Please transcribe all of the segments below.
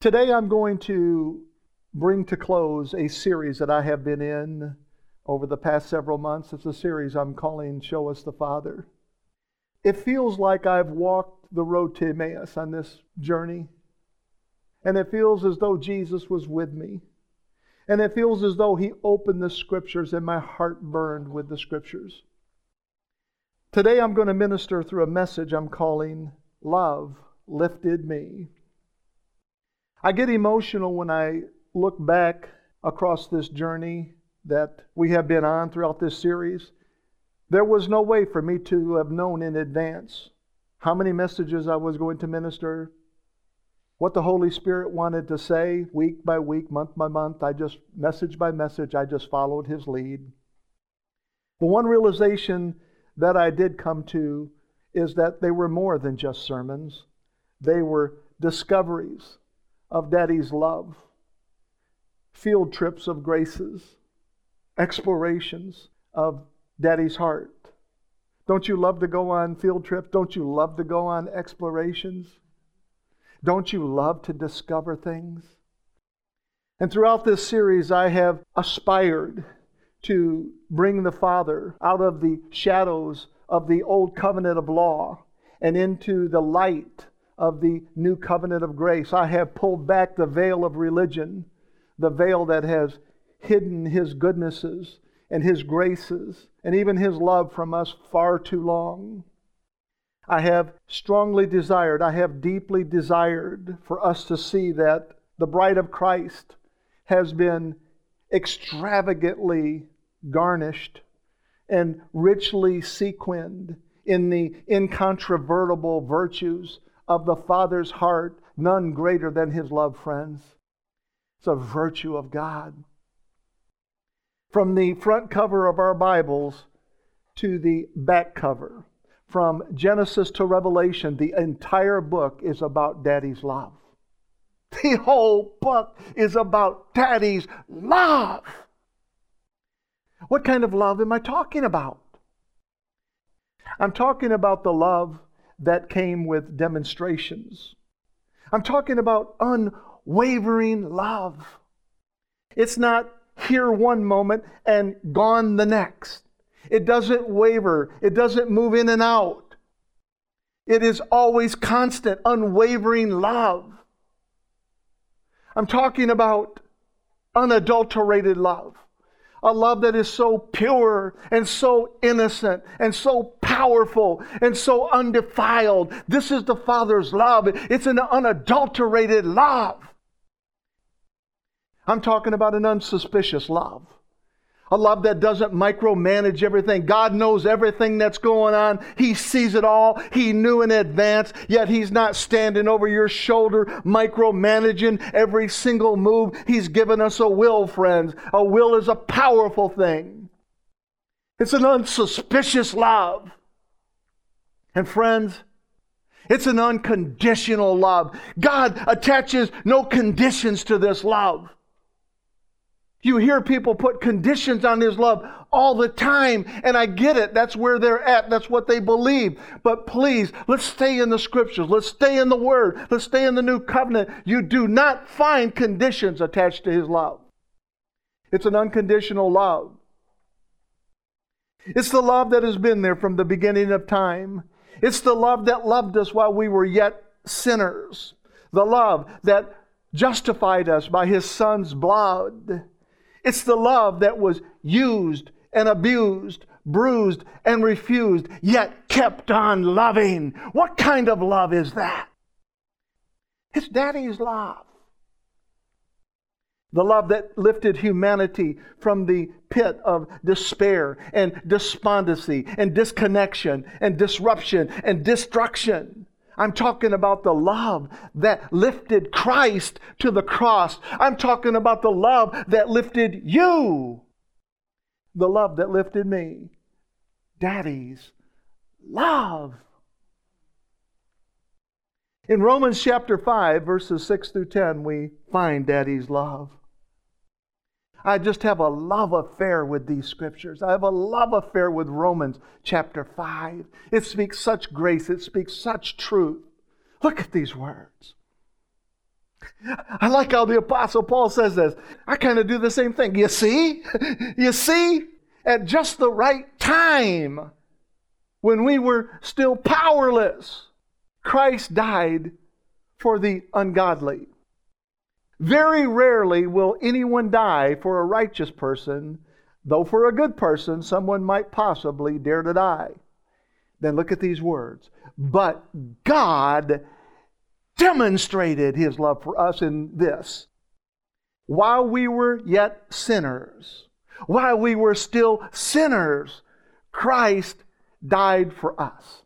Today I'm going to bring to close a series that I have been in over the past several months. It's a series I'm calling Show Us the Father. It feels like I've walked the road to Emmaus on this journey, and it feels as though Jesus was with me. And it feels as though He opened the scriptures and my heart burned with the scriptures. Today I'm going to minister through a message I'm calling Love Lifted Me. I get emotional when I look back across this journey that we have been on throughout this series. There was no way for me to have known in advance how many messages I was going to minister, what the Holy Spirit wanted to say week by week, month by month. I just, message by message, I just followed His lead. The one realization that I did come to is that they were more than just sermons, they were discoveries of Daddy's love, field trips of graces, explorations of Daddy's heart. Don't you love to go on field trips? Don't you love to go on explorations? Don't you love to discover things? And throughout this series, I have aspired to bring the Father out of the shadows of the old covenant of law and into the light of the new covenant of grace. I have pulled back the veil of religion, the veil that has hidden his goodnesses and his graces and even his love from us far too long. I have strongly desired, I have deeply desired for us to see that the bride of Christ has been extravagantly garnished and richly sequined in the incontrovertible virtues of the Father's heart, none greater than his love, friends. It's a virtue of God. From the front cover of our Bibles to the back cover, from Genesis to Revelation, the entire book is about Daddy's love. The whole book is about Daddy's love. What kind of love am I talking about? I'm talking about the love that came with demonstrations. I'm talking about unwavering love. It's not here one moment and gone the next. It doesn't waver, it doesn't move in and out. It is always constant, unwavering love. I'm talking about unadulterated love a love that is so pure and so innocent and so powerful and so undefiled. This is the Father's love. It's an unadulterated love. I'm talking about an unsuspicious love. A love that doesn't micromanage everything. God knows everything that's going on. He sees it all. He knew in advance, yet He's not standing over your shoulder, micromanaging every single move. He's given us a will, friends. A will is a powerful thing, it's an unsuspicious love. And, friends, it's an unconditional love. God attaches no conditions to this love. You hear people put conditions on His love all the time, and I get it. That's where they're at. That's what they believe. But please, let's stay in the scriptures. Let's stay in the Word. Let's stay in the new covenant. You do not find conditions attached to His love. It's an unconditional love. It's the love that has been there from the beginning of time. It's the love that loved us while we were yet sinners. The love that justified us by His Son's blood. It's the love that was used and abused, bruised and refused, yet kept on loving. What kind of love is that? It's daddy's love. The love that lifted humanity from the pit of despair and despondency and disconnection and disruption and destruction. I'm talking about the love that lifted Christ to the cross. I'm talking about the love that lifted you. The love that lifted me. Daddy's love. In Romans chapter 5, verses 6 through 10, we find Daddy's love. I just have a love affair with these scriptures. I have a love affair with Romans chapter 5. It speaks such grace, it speaks such truth. Look at these words. I like how the Apostle Paul says this. I kind of do the same thing. You see? You see? At just the right time, when we were still powerless, Christ died for the ungodly. Very rarely will anyone die for a righteous person, though for a good person, someone might possibly dare to die. Then look at these words. But God demonstrated his love for us in this. While we were yet sinners, while we were still sinners, Christ died for us.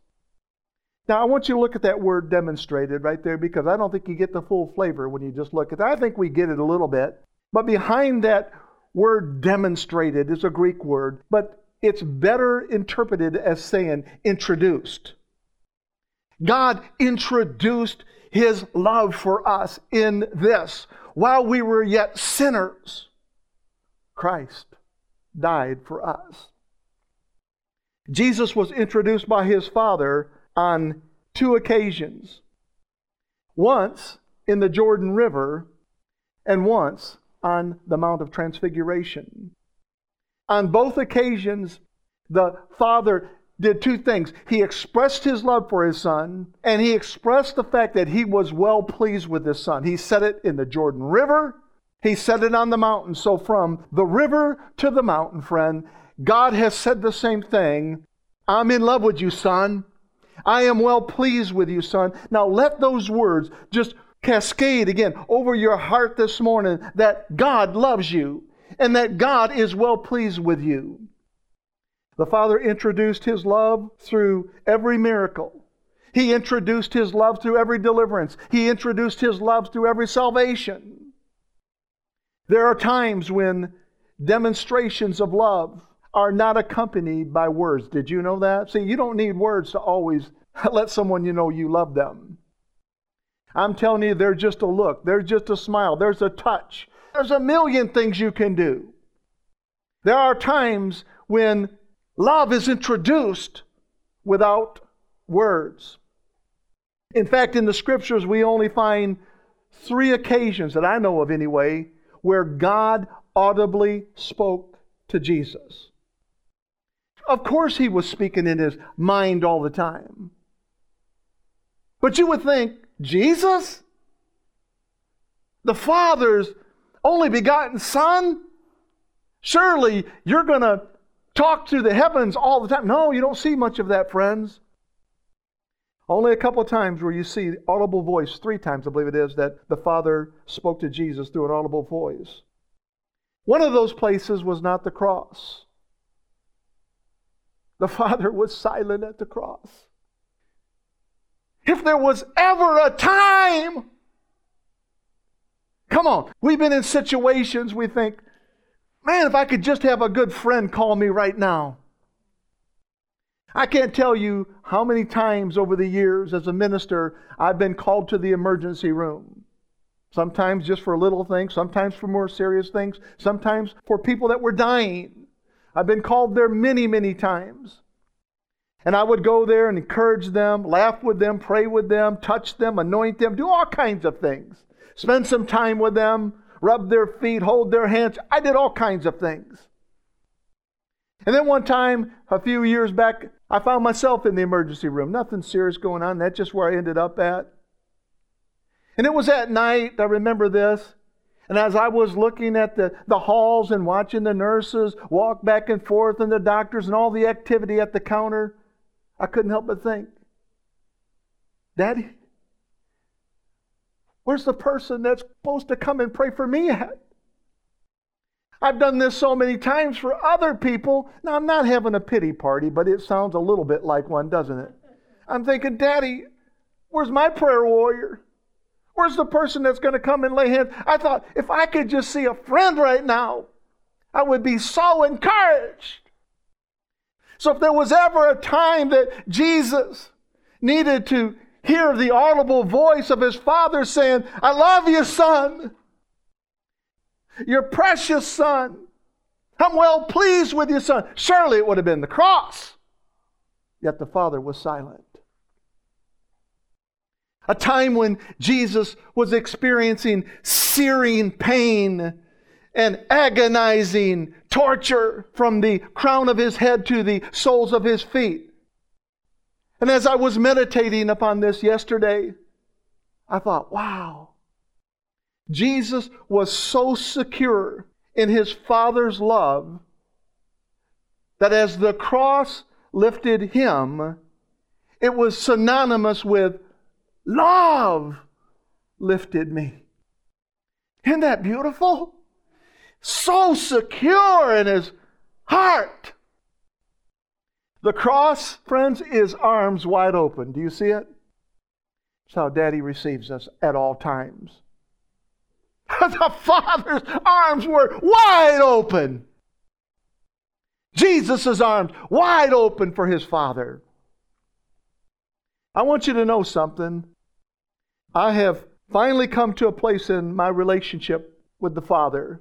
Now, I want you to look at that word demonstrated right there because I don't think you get the full flavor when you just look at that. I think we get it a little bit. But behind that word demonstrated is a Greek word, but it's better interpreted as saying introduced. God introduced his love for us in this. While we were yet sinners, Christ died for us. Jesus was introduced by his Father on two occasions once in the Jordan River, and once on the Mount of Transfiguration. On both occasions, the Father did two things. He expressed his love for his son, and he expressed the fact that he was well pleased with his son. He said it in the Jordan River, he said it on the mountain. So, from the river to the mountain, friend, God has said the same thing. I'm in love with you, son. I am well pleased with you, son. Now let those words just cascade again over your heart this morning that God loves you and that God is well pleased with you. The Father introduced His love through every miracle. He introduced His love through every deliverance. He introduced His love through every salvation. There are times when demonstrations of love are not accompanied by words. Did you know that? See, you don't need words to always let someone you know you love them. I'm telling you, there's just a look, there's just a smile, there's a touch, there's a million things you can do. There are times when love is introduced without words. In fact, in the scriptures, we only find three occasions that I know of anyway where God audibly spoke to Jesus. Of course, he was speaking in his mind all the time. But you would think, Jesus? The Father's only begotten Son? Surely you're going to talk to the heavens all the time. No, you don't see much of that, friends. Only a couple of times where you see audible voice, three times I believe it is, that the Father spoke to Jesus through an audible voice. One of those places was not the cross. The Father was silent at the cross. If there was ever a time, come on, we've been in situations we think, man, if I could just have a good friend call me right now. I can't tell you how many times over the years as a minister I've been called to the emergency room. Sometimes just for little things, sometimes for more serious things, sometimes for people that were dying. I've been called there many, many times. And I would go there and encourage them, laugh with them, pray with them, touch them, anoint them, do all kinds of things. Spend some time with them, rub their feet, hold their hands. I did all kinds of things. And then one time, a few years back, I found myself in the emergency room. Nothing serious going on. That's just where I ended up at. And it was at night, I remember this. And as I was looking at the, the halls and watching the nurses walk back and forth and the doctors and all the activity at the counter, I couldn't help but think, Daddy, where's the person that's supposed to come and pray for me at? I've done this so many times for other people. Now, I'm not having a pity party, but it sounds a little bit like one, doesn't it? I'm thinking, Daddy, where's my prayer warrior? Where's the person that's going to come and lay hands? I thought, if I could just see a friend right now, I would be so encouraged. So if there was ever a time that Jesus needed to hear the audible voice of his father saying, I love you, son. Your precious son. I'm well pleased with you, son. Surely it would have been the cross. Yet the father was silent. A time when Jesus was experiencing searing pain and agonizing torture from the crown of his head to the soles of his feet. And as I was meditating upon this yesterday, I thought, wow, Jesus was so secure in his Father's love that as the cross lifted him, it was synonymous with love lifted me. Isn't that beautiful? So secure in his heart. The cross, friends, is arms wide open. Do you see it? That's how Daddy receives us at all times. the Father's arms were wide open. Jesus' arms wide open for his Father. I want you to know something. I have finally come to a place in my relationship with the Father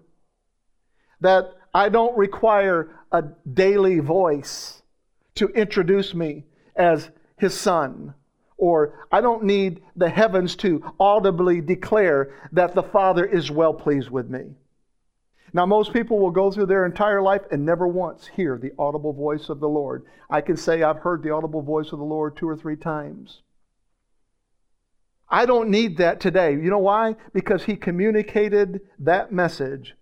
that I don't require a daily voice to introduce me as his son or I don't need the heavens to audibly declare that the Father is well pleased with me. Now, most people will go through their entire life and never once hear the audible voice of the Lord. I can say I've heard the audible voice of the Lord two or three times. I don't need that today. You know why? Because He communicated that message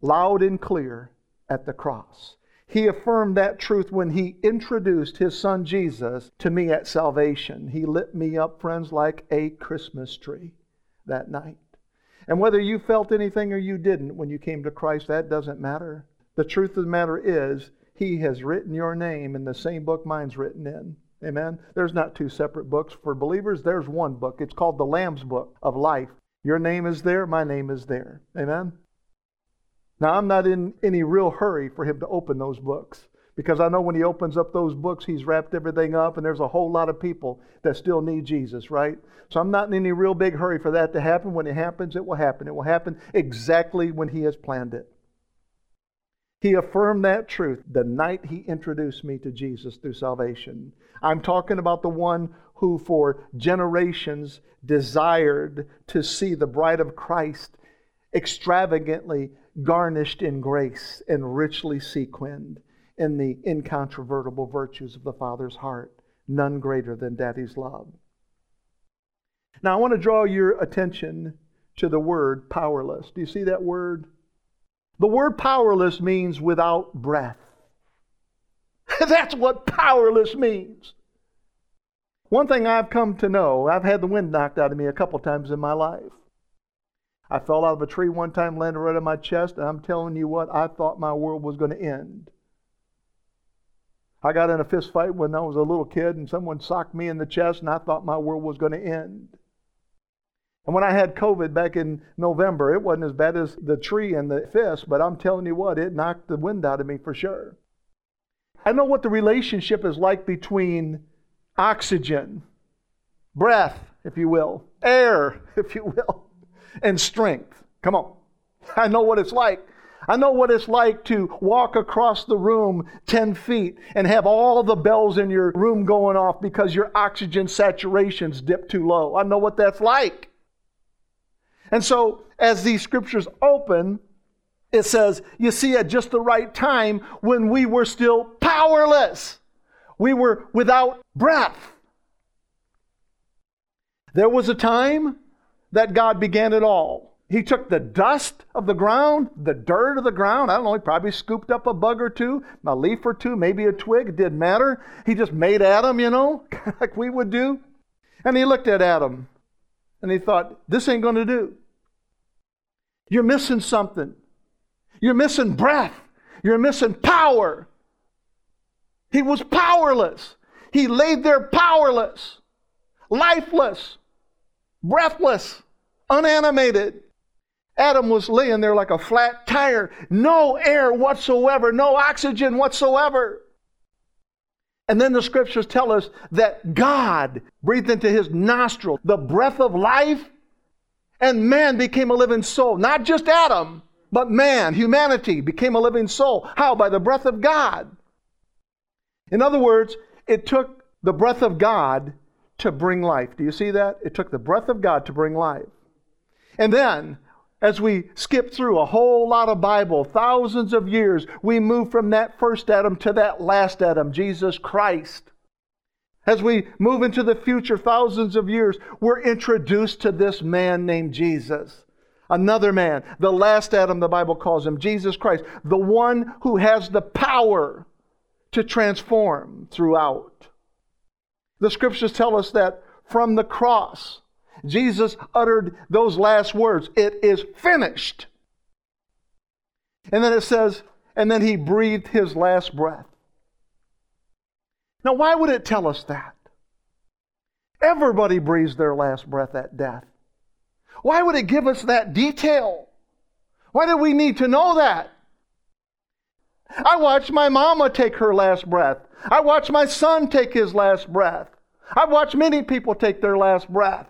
loud and clear at the cross. He affirmed that truth when He introduced His Son Jesus to me at salvation. He lit me up, friends, like a Christmas tree that night. And whether you felt anything or you didn't when you came to Christ, that doesn't matter. The truth of the matter is, He has written your name in the same book mine's written in. Amen. There's not two separate books. For believers, there's one book. It's called the Lamb's Book of Life. Your name is there, my name is there. Amen. Now, I'm not in any real hurry for him to open those books because I know when he opens up those books, he's wrapped everything up, and there's a whole lot of people that still need Jesus, right? So I'm not in any real big hurry for that to happen. When it happens, it will happen. It will happen exactly when he has planned it. He affirmed that truth the night he introduced me to Jesus through salvation. I'm talking about the one who, for generations, desired to see the bride of Christ extravagantly garnished in grace and richly sequined in the incontrovertible virtues of the Father's heart, none greater than Daddy's love. Now, I want to draw your attention to the word powerless. Do you see that word? The word powerless means without breath. That's what powerless means. One thing I've come to know, I've had the wind knocked out of me a couple times in my life. I fell out of a tree one time, landed right on my chest, and I'm telling you what, I thought my world was going to end. I got in a fist fight when I was a little kid, and someone socked me in the chest, and I thought my world was going to end. And when I had COVID back in November, it wasn't as bad as the tree and the fist, but I'm telling you what, it knocked the wind out of me for sure. I know what the relationship is like between oxygen, breath, if you will, air, if you will, and strength. Come on. I know what it's like. I know what it's like to walk across the room 10 feet and have all the bells in your room going off because your oxygen saturation's dipped too low. I know what that's like. And so, as these scriptures open, it says, you see, at just the right time when we were still powerless, we were without breath. There was a time that God began it all. He took the dust of the ground, the dirt of the ground. I don't know, he probably scooped up a bug or two, a leaf or two, maybe a twig. It didn't matter. He just made Adam, you know, like we would do. And he looked at Adam and he thought, this ain't going to do. You're missing something. You're missing breath. You're missing power. He was powerless. He laid there powerless, lifeless, breathless, unanimated. Adam was laying there like a flat tire, no air whatsoever, no oxygen whatsoever. And then the scriptures tell us that God breathed into his nostril the breath of life, and man became a living soul. Not just Adam, but man, humanity became a living soul. How? By the breath of God. In other words, it took the breath of God to bring life. Do you see that? It took the breath of God to bring life. And then, as we skip through a whole lot of Bible, thousands of years, we move from that first Adam to that last Adam, Jesus Christ. As we move into the future, thousands of years, we're introduced to this man named Jesus. Another man, the last Adam, the Bible calls him, Jesus Christ, the one who has the power to transform throughout. The scriptures tell us that from the cross, Jesus uttered those last words It is finished. And then it says, and then he breathed his last breath. Now, why would it tell us that? Everybody breathes their last breath at death. Why would it give us that detail? Why do we need to know that? I watched my mama take her last breath. I watched my son take his last breath. I've watched many people take their last breath.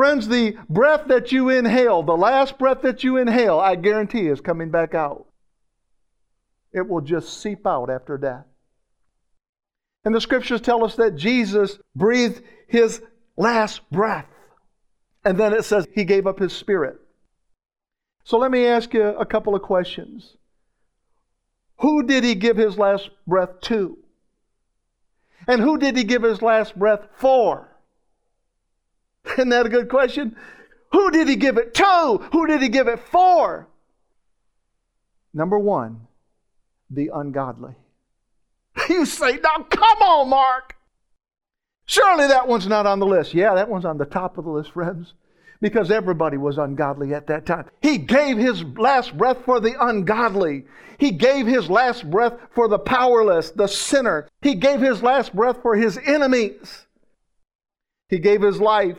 Friends, the breath that you inhale, the last breath that you inhale, I guarantee is coming back out. It will just seep out after death. And the scriptures tell us that Jesus breathed his last breath. And then it says he gave up his spirit. So let me ask you a couple of questions. Who did he give his last breath to? And who did he give his last breath for? Isn't that a good question? Who did he give it to? Who did he give it for? Number one, the ungodly. You say, now come on, Mark. Surely that one's not on the list. Yeah, that one's on the top of the list, friends, because everybody was ungodly at that time. He gave his last breath for the ungodly. He gave his last breath for the powerless, the sinner. He gave his last breath for his enemies. He gave his life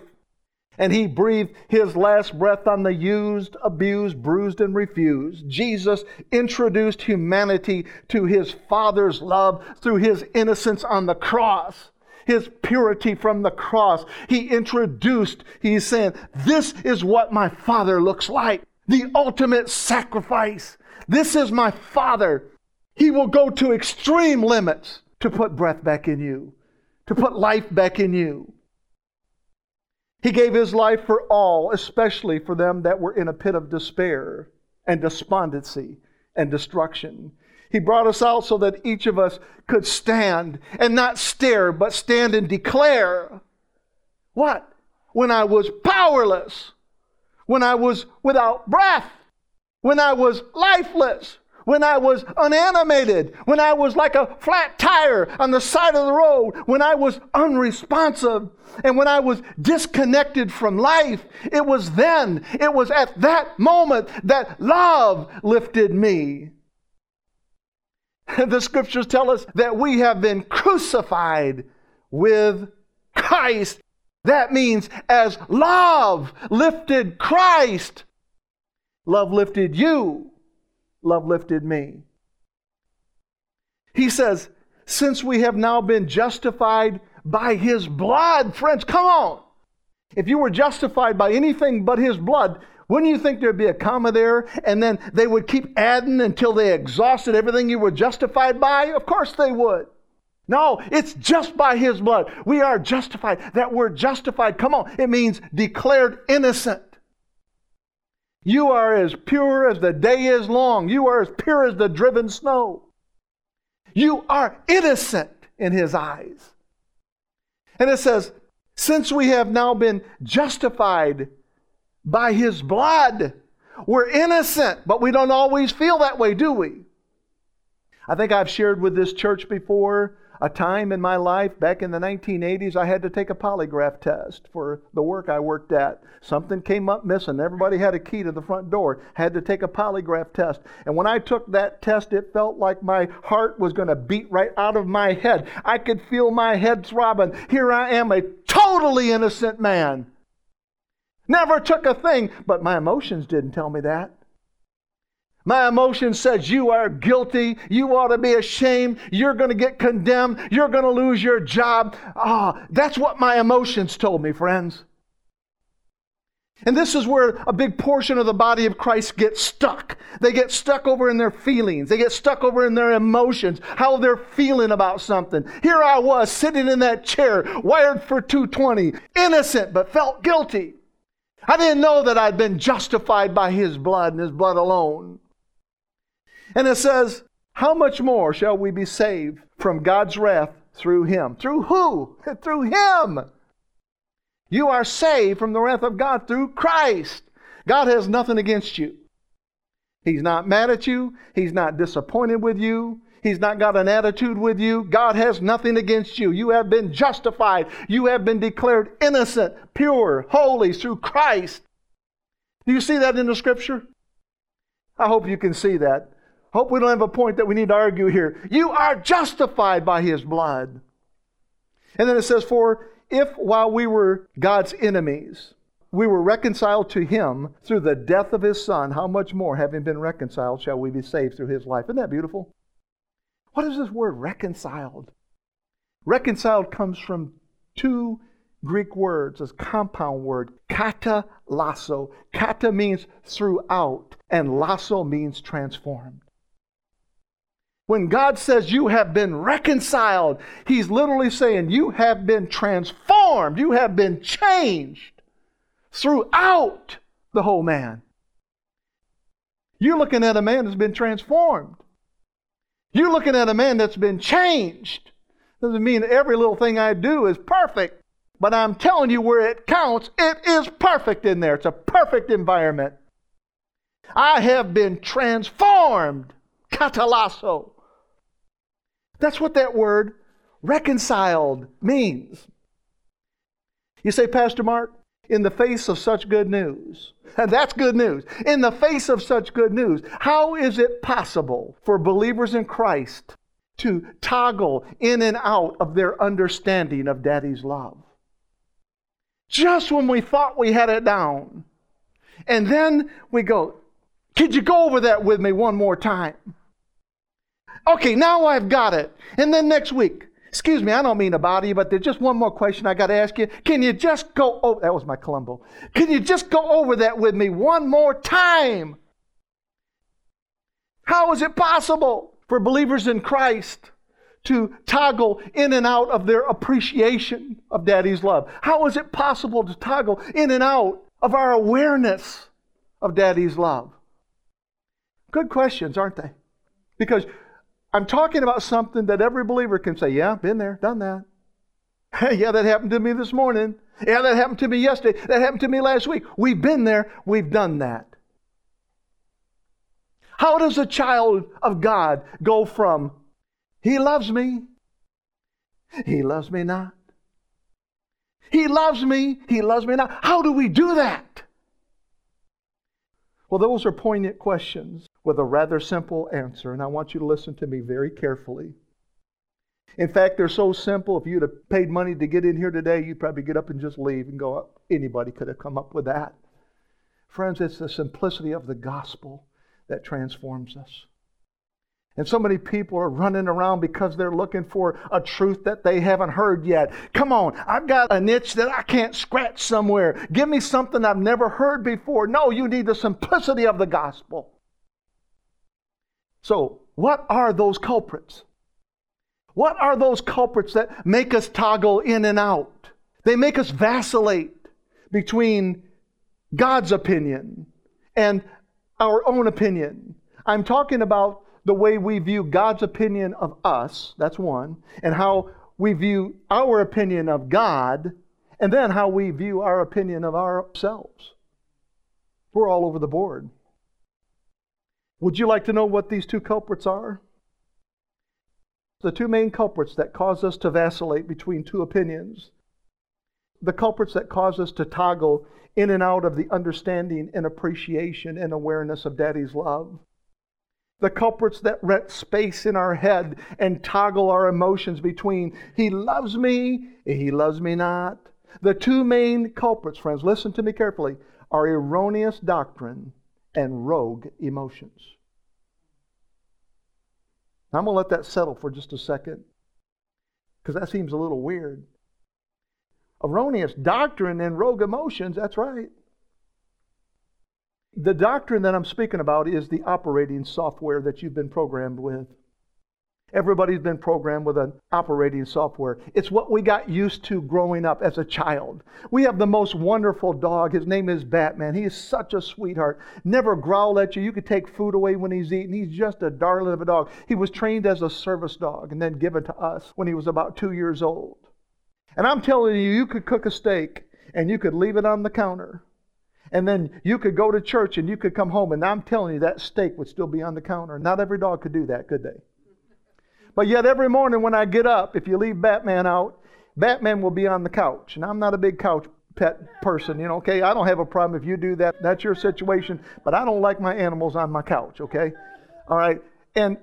and he breathed his last breath on the used, abused, bruised, and refused. Jesus introduced humanity to his Father's love through his innocence on the cross, his purity from the cross. He introduced, he's saying, This is what my Father looks like the ultimate sacrifice. This is my Father. He will go to extreme limits to put breath back in you, to put life back in you. He gave his life for all, especially for them that were in a pit of despair and despondency and destruction. He brought us out so that each of us could stand and not stare, but stand and declare. What? When I was powerless, when I was without breath, when I was lifeless, when I was unanimated, when I was like a flat tire on the side of the road, when I was unresponsive, and when I was disconnected from life, it was then, it was at that moment that love lifted me. The scriptures tell us that we have been crucified with Christ. That means as love lifted Christ, love lifted you love lifted me. He says, since we have now been justified by his blood, friends, come on. If you were justified by anything but his blood, wouldn't you think there'd be a comma there and then they would keep adding until they exhausted everything you were justified by? Of course they would. No, it's just by his blood. We are justified. That word justified, come on, it means declared innocent. You are as pure as the day is long. You are as pure as the driven snow. You are innocent in his eyes. And it says, since we have now been justified by his blood, we're innocent, but we don't always feel that way, do we? I think I've shared with this church before a time in my life back in the 1980s, I had to take a polygraph test for the work I worked at. Something came up missing. Everybody had a key to the front door. Had to take a polygraph test. And when I took that test, it felt like my heart was going to beat right out of my head. I could feel my head throbbing. Here I am, a totally innocent man. Never took a thing, but my emotions didn't tell me that. My emotion says you are guilty. You ought to be ashamed. You're going to get condemned. You're going to lose your job. Ah, oh, that's what my emotions told me, friends. And this is where a big portion of the body of Christ gets stuck. They get stuck over in their feelings. They get stuck over in their emotions, how they're feeling about something. Here I was sitting in that chair, wired for 220, innocent, but felt guilty. I didn't know that I'd been justified by His blood and His blood alone. And it says, How much more shall we be saved from God's wrath through Him? Through who? through Him. You are saved from the wrath of God through Christ. God has nothing against you. He's not mad at you. He's not disappointed with you. He's not got an attitude with you. God has nothing against you. You have been justified. You have been declared innocent, pure, holy through Christ. Do you see that in the scripture? I hope you can see that. Hope we don't have a point that we need to argue here. You are justified by his blood. And then it says, For if while we were God's enemies, we were reconciled to him through the death of his son, how much more, having been reconciled, shall we be saved through his life? Isn't that beautiful? What is this word reconciled? Reconciled comes from two Greek words, a compound word, kata lasso. Kata means throughout, and lasso means transformed. When God says you have been reconciled, He's literally saying you have been transformed, you have been changed throughout the whole man. You're looking at a man that's been transformed. You're looking at a man that's been changed. Doesn't mean every little thing I do is perfect, but I'm telling you where it counts, it is perfect in there. It's a perfect environment. I have been transformed. Catalasso. That's what that word reconciled means. You say, Pastor Mark, in the face of such good news, and that's good news, in the face of such good news, how is it possible for believers in Christ to toggle in and out of their understanding of Daddy's love? Just when we thought we had it down, and then we go, Could you go over that with me one more time? Okay, now I've got it. And then next week, excuse me, I don't mean to bother you, but there's just one more question I got to ask you. Can you just go, oh, that was my Columbo. Can you just go over that with me one more time? How is it possible for believers in Christ to toggle in and out of their appreciation of Daddy's love? How is it possible to toggle in and out of our awareness of Daddy's love? Good questions, aren't they? Because I'm talking about something that every believer can say, Yeah, been there, done that. yeah, that happened to me this morning. Yeah, that happened to me yesterday. That happened to me last week. We've been there, we've done that. How does a child of God go from, He loves me, He loves me not? He loves me, He loves me not. How do we do that? Well, those are poignant questions with a rather simple answer, and I want you to listen to me very carefully. In fact, they're so simple, if you'd have paid money to get in here today, you'd probably get up and just leave and go, anybody could have come up with that. Friends, it's the simplicity of the gospel that transforms us. And so many people are running around because they're looking for a truth that they haven't heard yet. Come on, I've got an itch that I can't scratch somewhere. Give me something I've never heard before. No, you need the simplicity of the gospel. So, what are those culprits? What are those culprits that make us toggle in and out? They make us vacillate between God's opinion and our own opinion. I'm talking about the way we view God's opinion of us, that's one, and how we view our opinion of God, and then how we view our opinion of ourselves. We're all over the board. Would you like to know what these two culprits are? The two main culprits that cause us to vacillate between two opinions. The culprits that cause us to toggle in and out of the understanding and appreciation and awareness of Daddy's love. The culprits that rent space in our head and toggle our emotions between He loves me, He loves me not. The two main culprits, friends, listen to me carefully, are erroneous doctrine and rogue emotions. Now, I'm going to let that settle for just a second because that seems a little weird. Erroneous doctrine and rogue emotions, that's right. the doctrine that I'm speaking about is the operating software that you've been programmed with. Everybody's been programmed with an operating software. It's what we got used to growing up as a child. We have the most wonderful dog. His name is Batman. He is such a sweetheart. Never growl at you. You could take food away when he's eating. He's just a darling of a dog. He was trained as a service dog and then given to us when he was about two years old. And I'm telling you, you could cook a steak and you could leave it on the counter. And then you could go to church and you could come home, and I'm telling you, that steak would still be on the counter. Not every dog could do that, could they? But yet, every morning when I get up, if you leave Batman out, Batman will be on the couch. And I'm not a big couch pet person, you know, okay? I don't have a problem if you do that. That's your situation. But I don't like my animals on my couch, okay? All right? And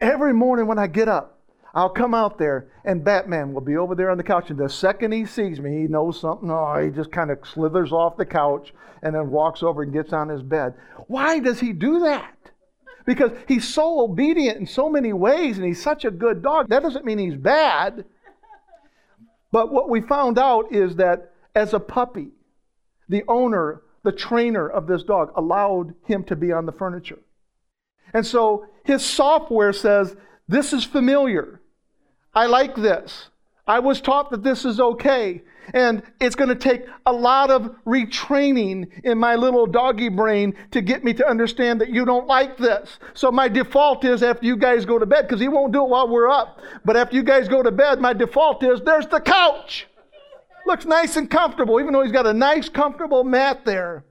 every morning when I get up, I'll come out there and Batman will be over there on the couch. And the second he sees me, he knows something. Oh, he just kind of slithers off the couch and then walks over and gets on his bed. Why does he do that? Because he's so obedient in so many ways and he's such a good dog. That doesn't mean he's bad. But what we found out is that as a puppy, the owner, the trainer of this dog, allowed him to be on the furniture. And so his software says, This is familiar. I like this. I was taught that this is okay. And it's going to take a lot of retraining in my little doggy brain to get me to understand that you don't like this. So my default is after you guys go to bed, because he won't do it while we're up. But after you guys go to bed, my default is there's the couch. Looks nice and comfortable, even though he's got a nice, comfortable mat there.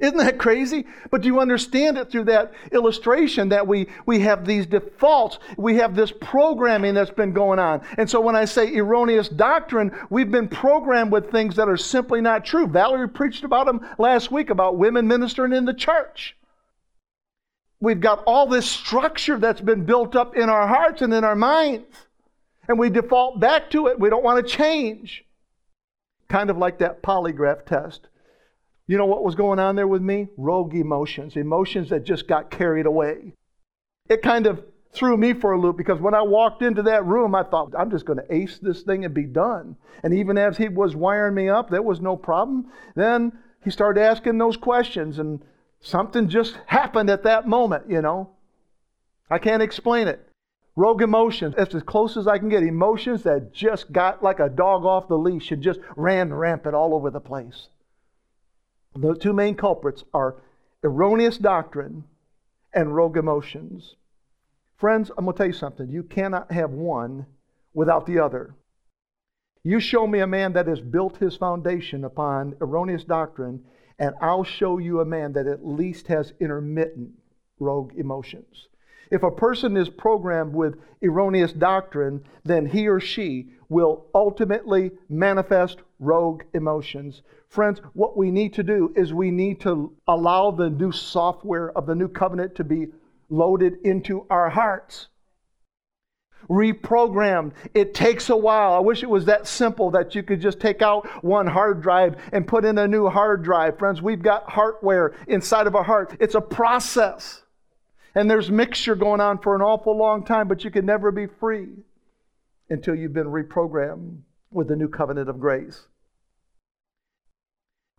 Isn't that crazy? But do you understand it through that illustration that we, we have these defaults? We have this programming that's been going on. And so when I say erroneous doctrine, we've been programmed with things that are simply not true. Valerie preached about them last week about women ministering in the church. We've got all this structure that's been built up in our hearts and in our minds. And we default back to it. We don't want to change. Kind of like that polygraph test. You know what was going on there with me? Rogue emotions, emotions that just got carried away. It kind of threw me for a loop because when I walked into that room, I thought, I'm just going to ace this thing and be done. And even as he was wiring me up, there was no problem. Then he started asking those questions, and something just happened at that moment, you know. I can't explain it. Rogue emotions, that's as close as I can get. Emotions that just got like a dog off the leash and just ran rampant all over the place. The two main culprits are erroneous doctrine and rogue emotions. Friends, I'm going to tell you something. You cannot have one without the other. You show me a man that has built his foundation upon erroneous doctrine, and I'll show you a man that at least has intermittent rogue emotions. If a person is programmed with erroneous doctrine, then he or she will ultimately manifest rogue emotions. Friends, what we need to do is we need to allow the new software of the new covenant to be loaded into our hearts. Reprogrammed. It takes a while. I wish it was that simple that you could just take out one hard drive and put in a new hard drive. Friends, we've got hardware inside of our heart. It's a process. And there's mixture going on for an awful long time, but you can never be free until you've been reprogrammed with the new covenant of grace.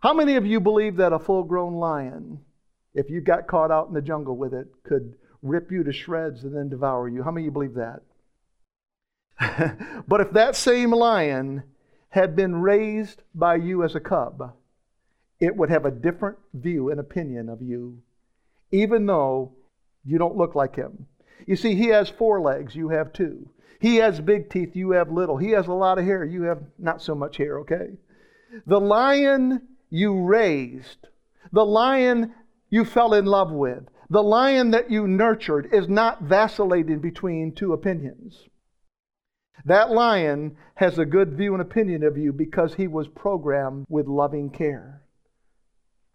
How many of you believe that a full grown lion, if you got caught out in the jungle with it, could rip you to shreds and then devour you? How many of you believe that? but if that same lion had been raised by you as a cub, it would have a different view and opinion of you, even though you don't look like him. You see, he has four legs, you have two. He has big teeth, you have little. He has a lot of hair, you have not so much hair, okay? The lion you raised, the lion you fell in love with, the lion that you nurtured is not vacillating between two opinions. That lion has a good view and opinion of you because he was programmed with loving care.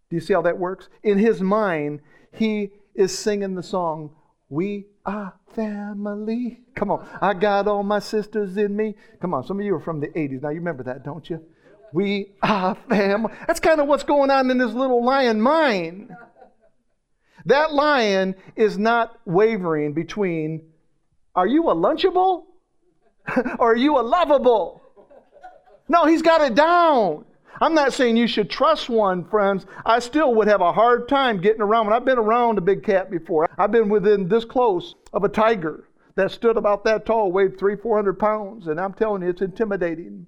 Do you see how that works? In his mind, he is singing the song, We Are Family. Come on, I got all my sisters in me. Come on, some of you are from the 80s. Now you remember that, don't you? We are family. That's kind of what's going on in this little lion mind. That lion is not wavering between are you a lunchable or are you a lovable? No, he's got it down. I'm not saying you should trust one, friends. I still would have a hard time getting around. When I've been around a big cat before, I've been within this close of a tiger that stood about that tall, weighed three, four hundred pounds, and I'm telling you, it's intimidating.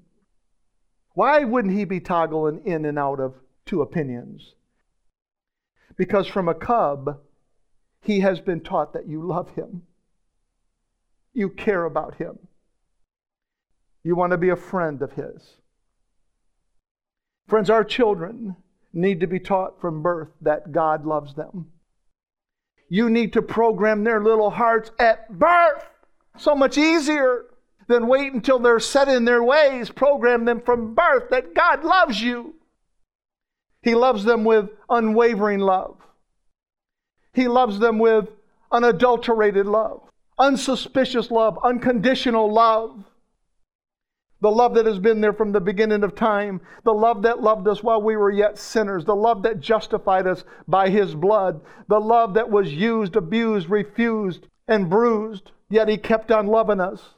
Why wouldn't he be toggling in and out of two opinions? Because from a cub, he has been taught that you love him, you care about him, you want to be a friend of his. Friends, our children need to be taught from birth that God loves them. You need to program their little hearts at birth. So much easier than wait until they're set in their ways. Program them from birth that God loves you. He loves them with unwavering love. He loves them with unadulterated love, unsuspicious love, unconditional love the love that has been there from the beginning of time, the love that loved us while we were yet sinners, the love that justified us by his blood, the love that was used, abused, refused, and bruised, yet he kept on loving us.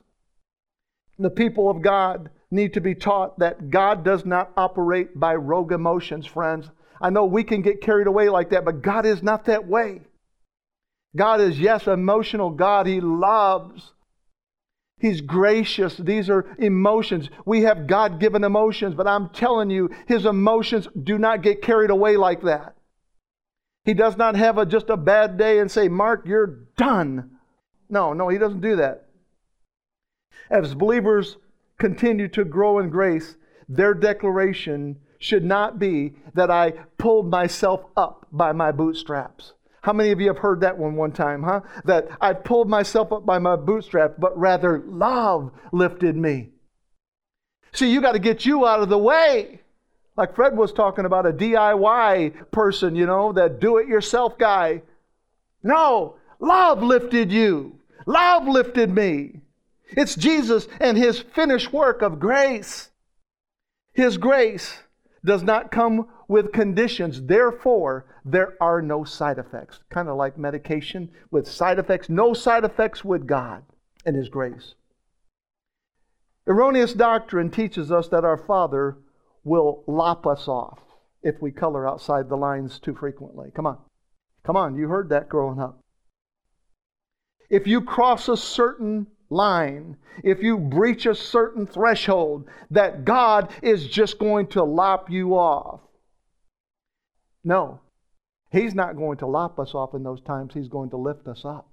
The people of God need to be taught that God does not operate by rogue emotions, friends. I know we can get carried away like that, but God is not that way. God is, yes, emotional God. He loves. He's gracious. These are emotions. We have God given emotions, but I'm telling you, his emotions do not get carried away like that. He does not have a, just a bad day and say, Mark, you're done. No, no, he doesn't do that. As believers continue to grow in grace, their declaration should not be that I pulled myself up by my bootstraps. How many of you have heard that one one time, huh? That I pulled myself up by my bootstraps, but rather love lifted me. See, you got to get you out of the way. Like Fred was talking about a DIY person, you know, that do it yourself guy. No, love lifted you. Love lifted me. It's Jesus and his finished work of grace. His grace does not come with conditions. Therefore, there are no side effects. Kind of like medication with side effects, no side effects with God and His grace. Erroneous doctrine teaches us that our Father will lop us off if we color outside the lines too frequently. Come on. Come on, you heard that growing up. If you cross a certain line, if you breach a certain threshold, that God is just going to lop you off. No, He's not going to lop us off in those times, He's going to lift us up.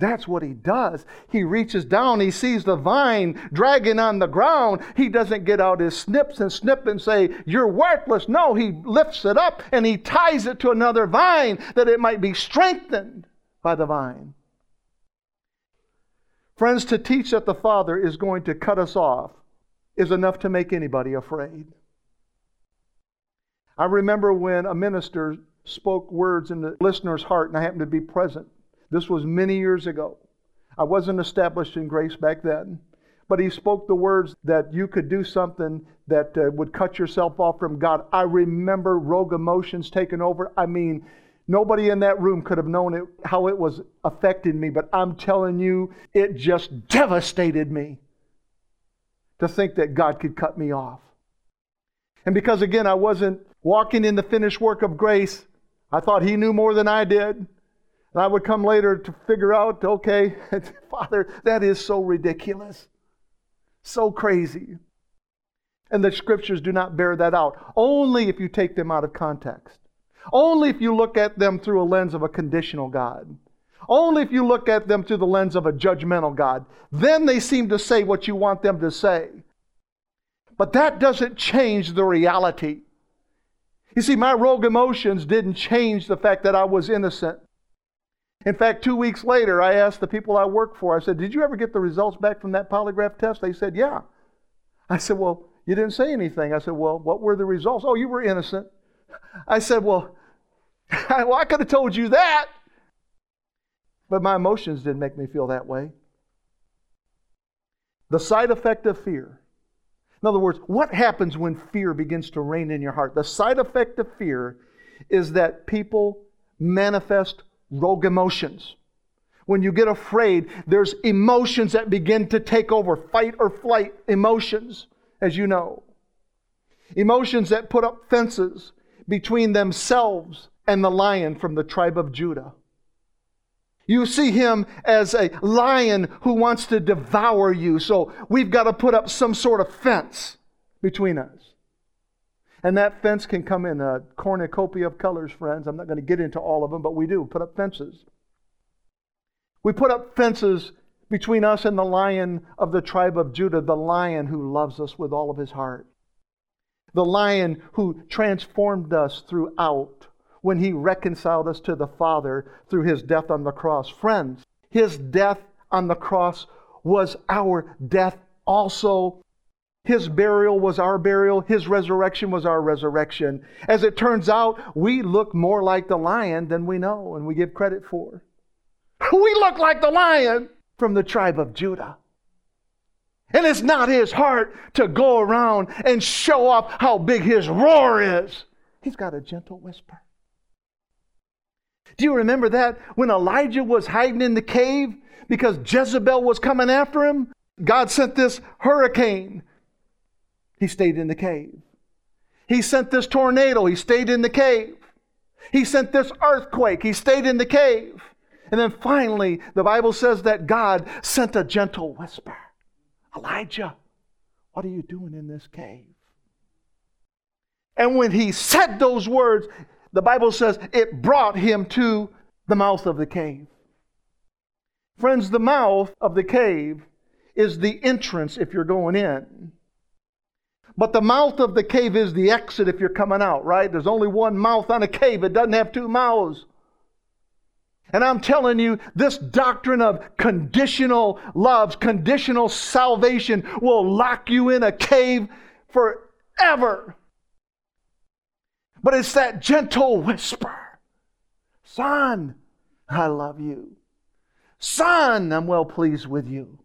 That's what he does. He reaches down, he sees the vine dragging on the ground. He doesn't get out his snips and snip and say, You're worthless. No, he lifts it up and he ties it to another vine that it might be strengthened by the vine. Friends, to teach that the Father is going to cut us off is enough to make anybody afraid. I remember when a minister spoke words in the listener's heart, and I happened to be present. This was many years ago. I wasn't established in grace back then, but he spoke the words that you could do something that uh, would cut yourself off from God. I remember rogue emotions taking over. I mean, Nobody in that room could have known it, how it was affecting me, but I'm telling you, it just devastated me to think that God could cut me off. And because, again, I wasn't walking in the finished work of grace, I thought He knew more than I did. And I would come later to figure out, okay, Father, that is so ridiculous, so crazy. And the scriptures do not bear that out, only if you take them out of context. Only if you look at them through a lens of a conditional God. Only if you look at them through the lens of a judgmental God. Then they seem to say what you want them to say. But that doesn't change the reality. You see, my rogue emotions didn't change the fact that I was innocent. In fact, two weeks later, I asked the people I work for, I said, Did you ever get the results back from that polygraph test? They said, Yeah. I said, Well, you didn't say anything. I said, Well, what were the results? Oh, you were innocent. I said, Well, well, I could have told you that. But my emotions didn't make me feel that way. The side effect of fear. In other words, what happens when fear begins to reign in your heart? The side effect of fear is that people manifest rogue emotions. When you get afraid, there's emotions that begin to take over fight or flight emotions, as you know. Emotions that put up fences between themselves and the lion from the tribe of Judah. You see him as a lion who wants to devour you. So we've got to put up some sort of fence between us. And that fence can come in a cornucopia of colors, friends. I'm not going to get into all of them, but we do put up fences. We put up fences between us and the lion of the tribe of Judah, the lion who loves us with all of his heart, the lion who transformed us throughout when he reconciled us to the Father through his death on the cross. Friends, his death on the cross was our death also. His burial was our burial. His resurrection was our resurrection. As it turns out, we look more like the lion than we know and we give credit for. We look like the lion from the tribe of Judah. And it's not his heart to go around and show off how big his roar is. He's got a gentle whisper. Do you remember that when Elijah was hiding in the cave because Jezebel was coming after him? God sent this hurricane. He stayed in the cave. He sent this tornado. He stayed in the cave. He sent this earthquake. He stayed in the cave. And then finally, the Bible says that God sent a gentle whisper Elijah, what are you doing in this cave? And when he said those words, the Bible says it brought him to the mouth of the cave. Friends, the mouth of the cave is the entrance if you're going in. But the mouth of the cave is the exit if you're coming out, right? There's only one mouth on a cave, it doesn't have two mouths. And I'm telling you, this doctrine of conditional love, conditional salvation will lock you in a cave forever. But it's that gentle whisper Son, I love you. Son, I'm well pleased with you.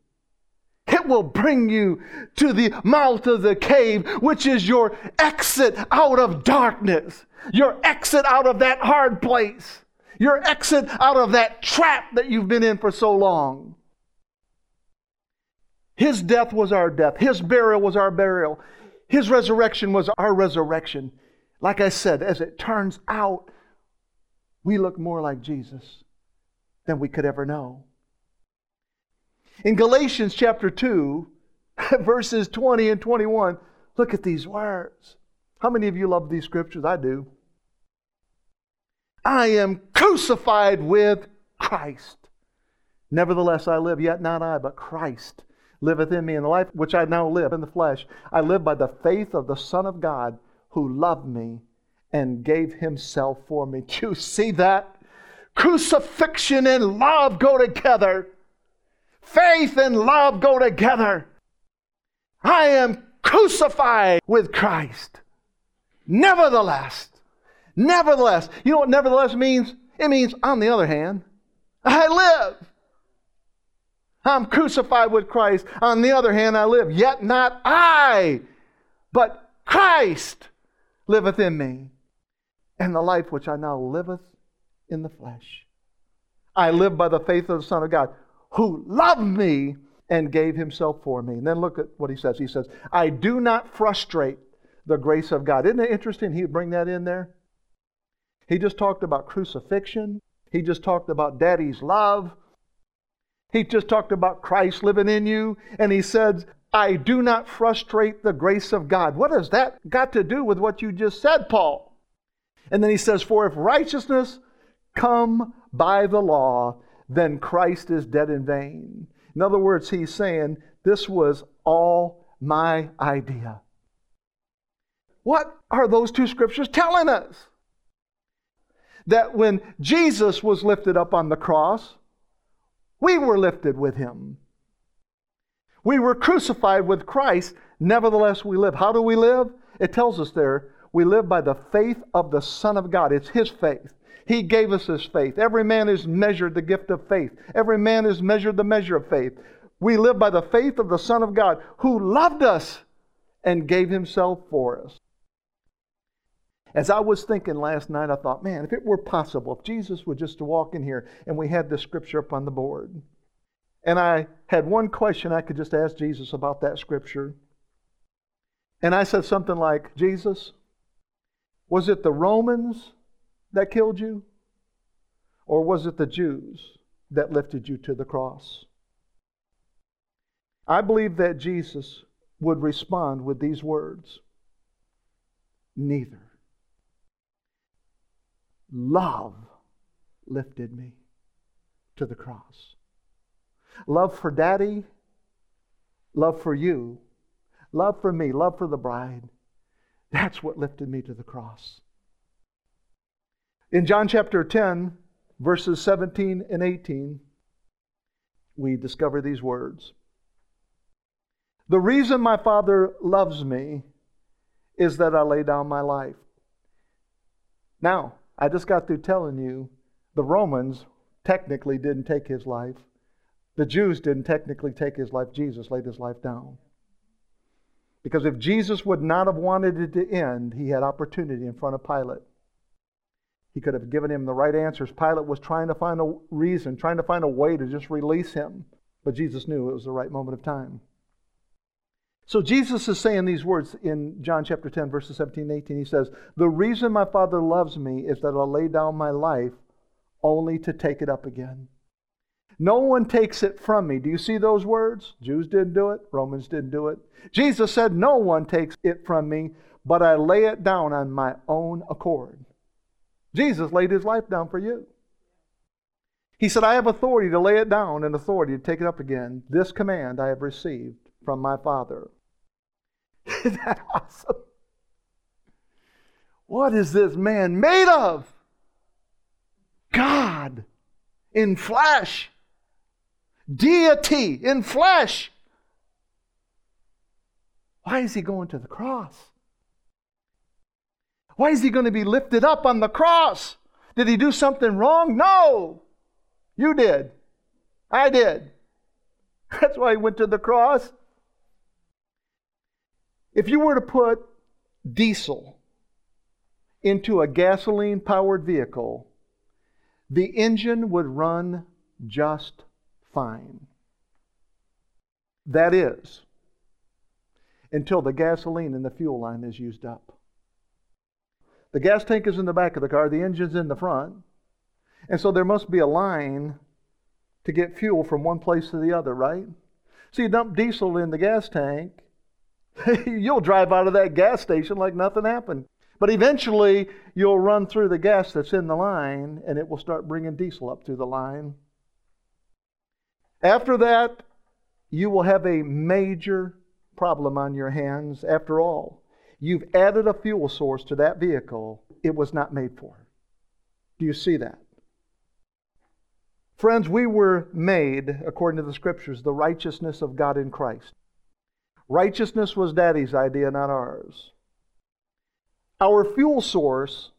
It will bring you to the mouth of the cave, which is your exit out of darkness, your exit out of that hard place your exit out of that trap that you've been in for so long. His death was our death, His burial was our burial, His resurrection was our resurrection. Like I said, as it turns out, we look more like Jesus than we could ever know. In Galatians chapter 2, verses 20 and 21, look at these words. How many of you love these scriptures? I do. I am crucified with Christ. Nevertheless, I live, yet not I, but Christ liveth in me. In the life which I now live in the flesh, I live by the faith of the Son of God who loved me and gave himself for me. Do you see that? Crucifixion and love go together. Faith and love go together. I am crucified with Christ. Nevertheless, Nevertheless, you know what nevertheless means? It means, on the other hand, I live. I'm crucified with Christ. On the other hand, I live. Yet not I, but Christ liveth in me. And the life which I now liveth in the flesh. I live by the faith of the Son of God, who loved me and gave himself for me. And then look at what he says. He says, I do not frustrate the grace of God. Isn't it interesting he would bring that in there? He just talked about crucifixion. He just talked about daddy's love. He just talked about Christ living in you. And he said, I do not frustrate the grace of God. What has that got to do with what you just said, Paul? And then he says, For if righteousness come by the law, then Christ is dead in vain. In other words, he's saying, This was all my idea. What are those two scriptures telling us? that when Jesus was lifted up on the cross, we were lifted with him. We were crucified with Christ, nevertheless we live. How do we live? It tells us there, we live by the faith of the Son of God. It's his faith. He gave us his faith. Every man is measured the gift of faith. Every man is measured the measure of faith. We live by the faith of the Son of God who loved us and gave himself for us. As I was thinking last night, I thought, man, if it were possible, if Jesus would just to walk in here and we had the scripture up on the board. And I had one question I could just ask Jesus about that scripture. And I said something like, Jesus, was it the Romans that killed you? Or was it the Jews that lifted you to the cross? I believe that Jesus would respond with these words Neither. Love lifted me to the cross. Love for daddy, love for you, love for me, love for the bride. That's what lifted me to the cross. In John chapter 10, verses 17 and 18, we discover these words. The reason my Father loves me is that I lay down my life. Now, I just got through telling you the Romans technically didn't take his life. The Jews didn't technically take his life. Jesus laid his life down. Because if Jesus would not have wanted it to end, he had opportunity in front of Pilate. He could have given him the right answers. Pilate was trying to find a reason, trying to find a way to just release him. But Jesus knew it was the right moment of time. So Jesus is saying these words in John chapter 10, verses 17 and 18. He says, The reason my Father loves me is that I'll lay down my life only to take it up again. No one takes it from me. Do you see those words? Jews didn't do it, Romans didn't do it. Jesus said, No one takes it from me, but I lay it down on my own accord. Jesus laid his life down for you. He said, I have authority to lay it down and authority to take it up again. This command I have received from my Father. Isn't that awesome? What is this man made of? God in flesh, deity in flesh. Why is he going to the cross? Why is he going to be lifted up on the cross? Did he do something wrong? No. You did. I did. That's why he went to the cross. If you were to put diesel into a gasoline powered vehicle, the engine would run just fine. That is, until the gasoline in the fuel line is used up. The gas tank is in the back of the car, the engine's in the front, and so there must be a line to get fuel from one place to the other, right? So you dump diesel in the gas tank, you'll drive out of that gas station like nothing happened. But eventually, you'll run through the gas that's in the line and it will start bringing diesel up through the line. After that, you will have a major problem on your hands. After all, you've added a fuel source to that vehicle it was not made for. Do you see that? Friends, we were made, according to the scriptures, the righteousness of God in Christ. Righteousness was daddy's idea, not ours. Our fuel source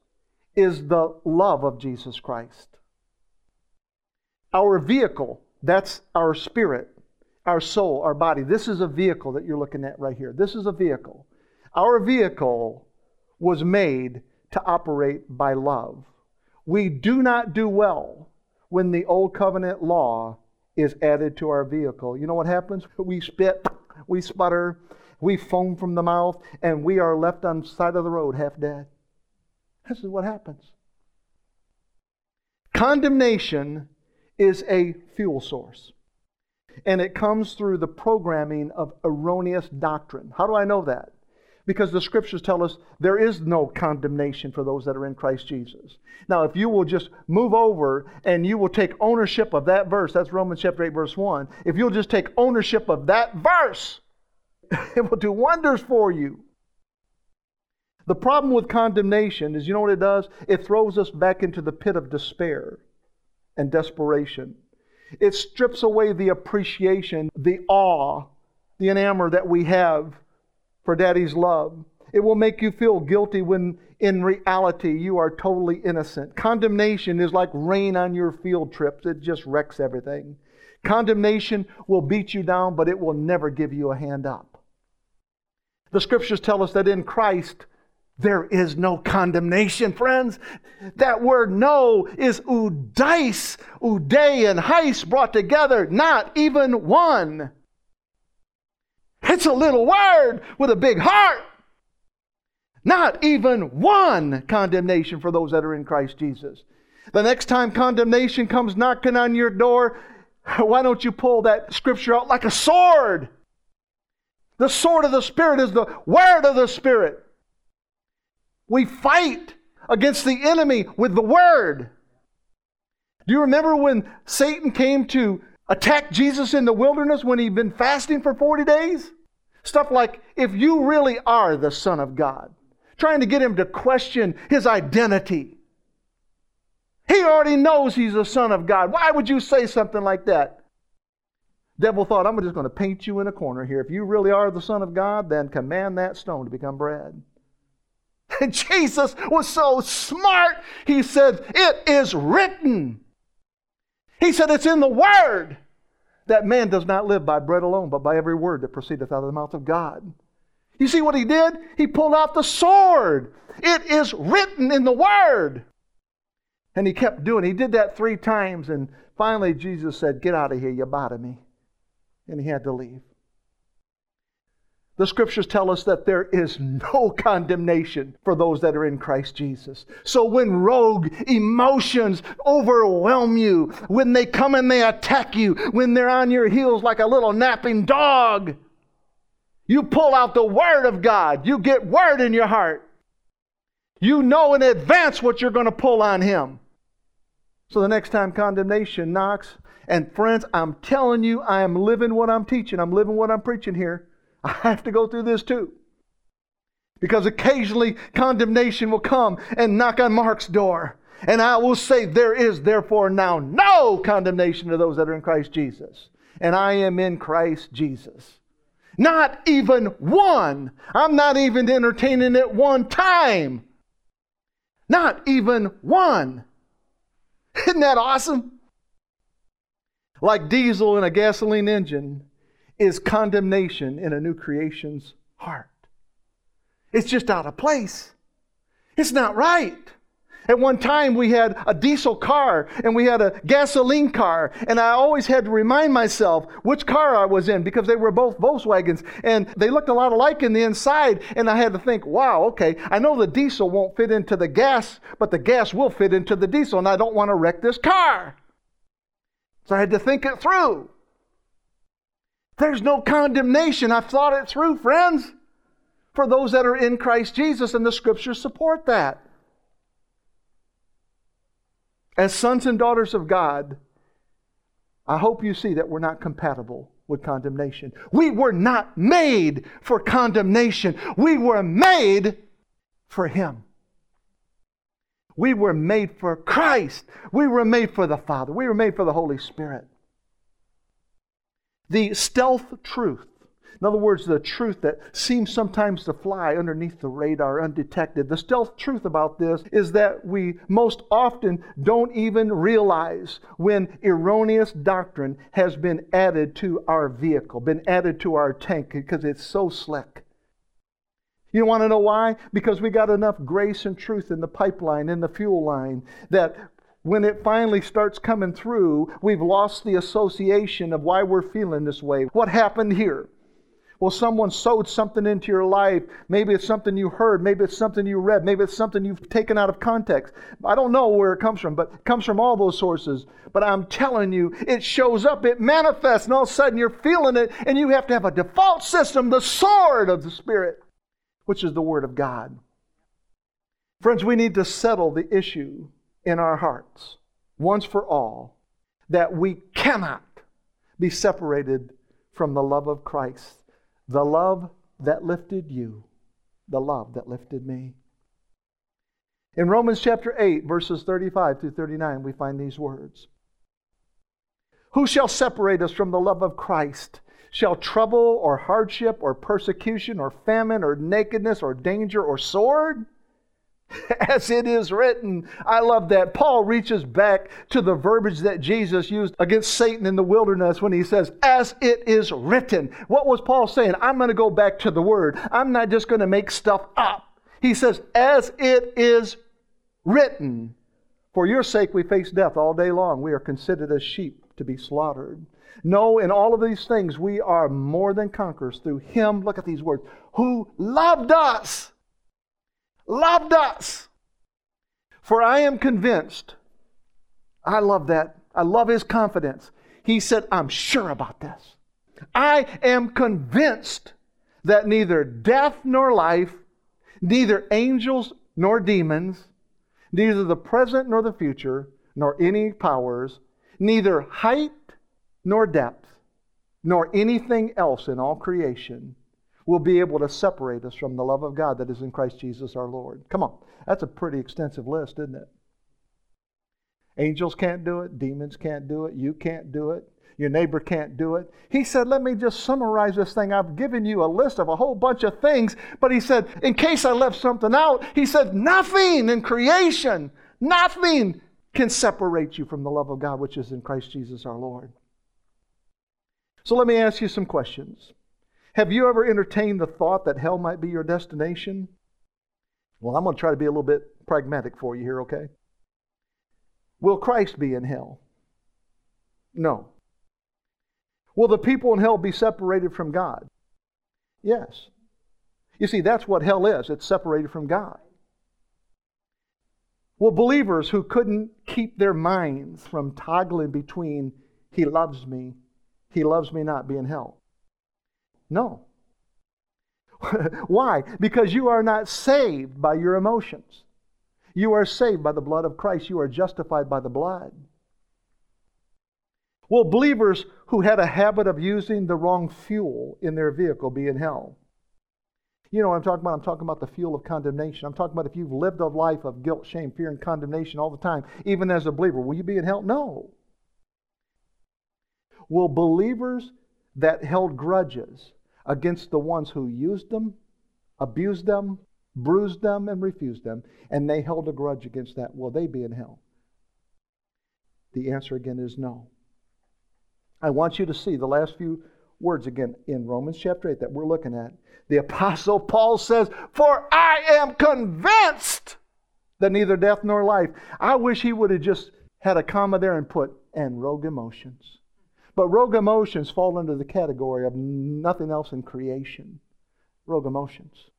is the love of Jesus Christ. Our vehicle, that's our spirit, our soul, our body. This is a vehicle that you're looking at right here. This is a vehicle. Our vehicle was made to operate by love. We do not do well when the old covenant law is added to our vehicle. You know what happens? We spit we sputter, we foam from the mouth, and we are left on the side of the road half dead. This is what happens. Condemnation is a fuel source. And it comes through the programming of erroneous doctrine. How do I know that? Because the scriptures tell us there is no condemnation for those that are in Christ Jesus. Now, if you will just move over and you will take ownership of that verse, that's Romans chapter 8, verse 1. If you'll just take ownership of that verse, it will do wonders for you. The problem with condemnation is you know what it does? It throws us back into the pit of despair and desperation. It strips away the appreciation, the awe, the enamor that we have for daddy's love. It will make you feel guilty when in reality you are totally innocent. Condemnation is like rain on your field trips, it just wrecks everything. Condemnation will beat you down, but it will never give you a hand up. The scriptures tell us that in Christ, there is no condemnation, friends. That word no is oudeis, oude and heis brought together, not even one. It's a little word with a big heart. Not even one condemnation for those that are in Christ Jesus. The next time condemnation comes knocking on your door, why don't you pull that scripture out like a sword? The sword of the Spirit is the word of the Spirit. We fight against the enemy with the word. Do you remember when Satan came to attack Jesus in the wilderness when he'd been fasting for 40 days? Stuff like, if you really are the Son of God, trying to get him to question his identity. He already knows he's the Son of God. Why would you say something like that? Devil thought, I'm just going to paint you in a corner here. If you really are the Son of God, then command that stone to become bread. Jesus was so smart, he said, It is written. He said, It's in the Word that man does not live by bread alone, but by every word that proceedeth out of the mouth of God. You see what he did? He pulled out the sword. It is written in the Word. And he kept doing it. He did that three times, and finally Jesus said, Get out of here, you bother me. And he had to leave. The scriptures tell us that there is no condemnation for those that are in Christ Jesus. So when rogue emotions overwhelm you, when they come and they attack you, when they're on your heels like a little napping dog, you pull out the Word of God. You get Word in your heart. You know in advance what you're going to pull on Him. So the next time condemnation knocks, and friends, I'm telling you, I am living what I'm teaching. I'm living what I'm preaching here. I have to go through this too. Because occasionally condemnation will come and knock on Mark's door. And I will say, There is therefore now no condemnation to those that are in Christ Jesus. And I am in Christ Jesus. Not even one. I'm not even entertaining it one time. Not even one. Isn't that awesome? Like diesel in a gasoline engine, is condemnation in a new creation's heart. It's just out of place. It's not right. At one time, we had a diesel car and we had a gasoline car, and I always had to remind myself which car I was in because they were both Volkswagens and they looked a lot alike in the inside. And I had to think, wow, okay, I know the diesel won't fit into the gas, but the gas will fit into the diesel, and I don't want to wreck this car. So I had to think it through. There's no condemnation. I've thought it through, friends, for those that are in Christ Jesus, and the scriptures support that. As sons and daughters of God, I hope you see that we're not compatible with condemnation. We were not made for condemnation, we were made for Him. We were made for Christ. We were made for the Father. We were made for the Holy Spirit. The stealth truth, in other words, the truth that seems sometimes to fly underneath the radar undetected. The stealth truth about this is that we most often don't even realize when erroneous doctrine has been added to our vehicle, been added to our tank, because it's so slick. You want to know why? Because we got enough grace and truth in the pipeline, in the fuel line, that when it finally starts coming through, we've lost the association of why we're feeling this way. What happened here? Well, someone sowed something into your life. Maybe it's something you heard. Maybe it's something you read. Maybe it's something you've taken out of context. I don't know where it comes from, but it comes from all those sources. But I'm telling you, it shows up, it manifests, and all of a sudden you're feeling it, and you have to have a default system, the sword of the Spirit, which is the Word of God. Friends, we need to settle the issue in our hearts, once for all, that we cannot be separated from the love of Christ, the love that lifted you, the love that lifted me. In Romans chapter 8, verses 35 through 39, we find these words Who shall separate us from the love of Christ? Shall trouble or hardship or persecution or famine or nakedness or danger or sword? As it is written. I love that. Paul reaches back to the verbiage that Jesus used against Satan in the wilderness when he says, As it is written. What was Paul saying? I'm going to go back to the word. I'm not just going to make stuff up. He says, As it is written. For your sake we face death all day long. We are considered as sheep to be slaughtered. No, in all of these things, we are more than conquerors through Him. Look at these words who loved us loved us. For I am convinced. I love that. I love his confidence. He said, I'm sure about this. I am convinced that neither death nor life, neither angels nor demons, neither the present nor the future, nor any powers, neither height nor depth, nor anything else in all creation will be able to separate us from the love of God that is in Christ Jesus our Lord. Come on, that's a pretty extensive list, isn't it? Angels can't do it, demons can't do it, you can't do it, your neighbor can't do it. He said, Let me just summarize this thing. I've given you a list of a whole bunch of things, but he said, In case I left something out, he said, Nothing in creation, nothing can separate you from the love of God which is in Christ Jesus our Lord. So let me ask you some questions. Have you ever entertained the thought that hell might be your destination? Well, I'm going to try to be a little bit pragmatic for you here, okay? Will Christ be in hell? No. Will the people in hell be separated from God? Yes. You see, that's what hell is it's separated from God. Will believers who couldn't keep their minds from toggling between He loves me, He loves me not be in hell? No. Why? Because you are not saved by your emotions. You are saved by the blood of Christ. You are justified by the blood. Will believers who had a habit of using the wrong fuel in their vehicle be in hell? You know what I'm talking about? I'm talking about the fuel of condemnation. I'm talking about if you've lived a life of guilt, shame, fear, and condemnation all the time, even as a believer, will you be in hell? No. Will believers that held grudges against the ones who used them, abused them, bruised them, and refused them, and they held a grudge against that, will they be in hell? The answer again is no. I want you to see the last few words again in Romans chapter 8 that we're looking at. The Apostle Paul says, For I am convinced that neither death nor life. I wish he would have just had a comma there and put, and rogue emotions. But rogue emotions fall under the category of nothing else in creation. Rogue emotions.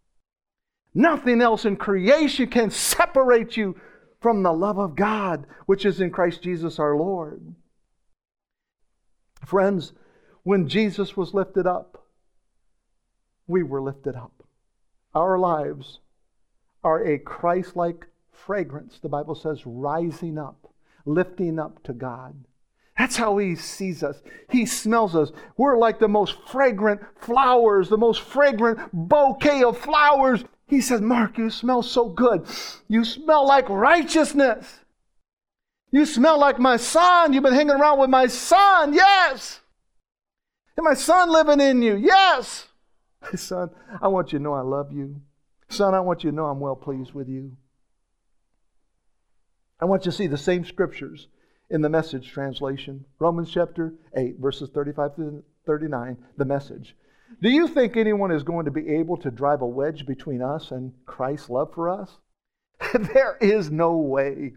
Nothing else in creation can separate you from the love of God, which is in Christ Jesus our Lord. Friends, when Jesus was lifted up, we were lifted up. Our lives are a Christ like fragrance, the Bible says, rising up, lifting up to God. That's how He sees us. He smells us. We're like the most fragrant flowers, the most fragrant bouquet of flowers. He says, Mark, you smell so good. You smell like righteousness. You smell like my son. You've been hanging around with my son. Yes. And my son living in you. Yes. Son, I want you to know I love you. Son, I want you to know I'm well pleased with you. I want you to see the same scriptures in the message translation. Romans chapter 8, verses 35 to 39, the message. Do you think anyone is going to be able to drive a wedge between us and Christ's love for us? there is no way.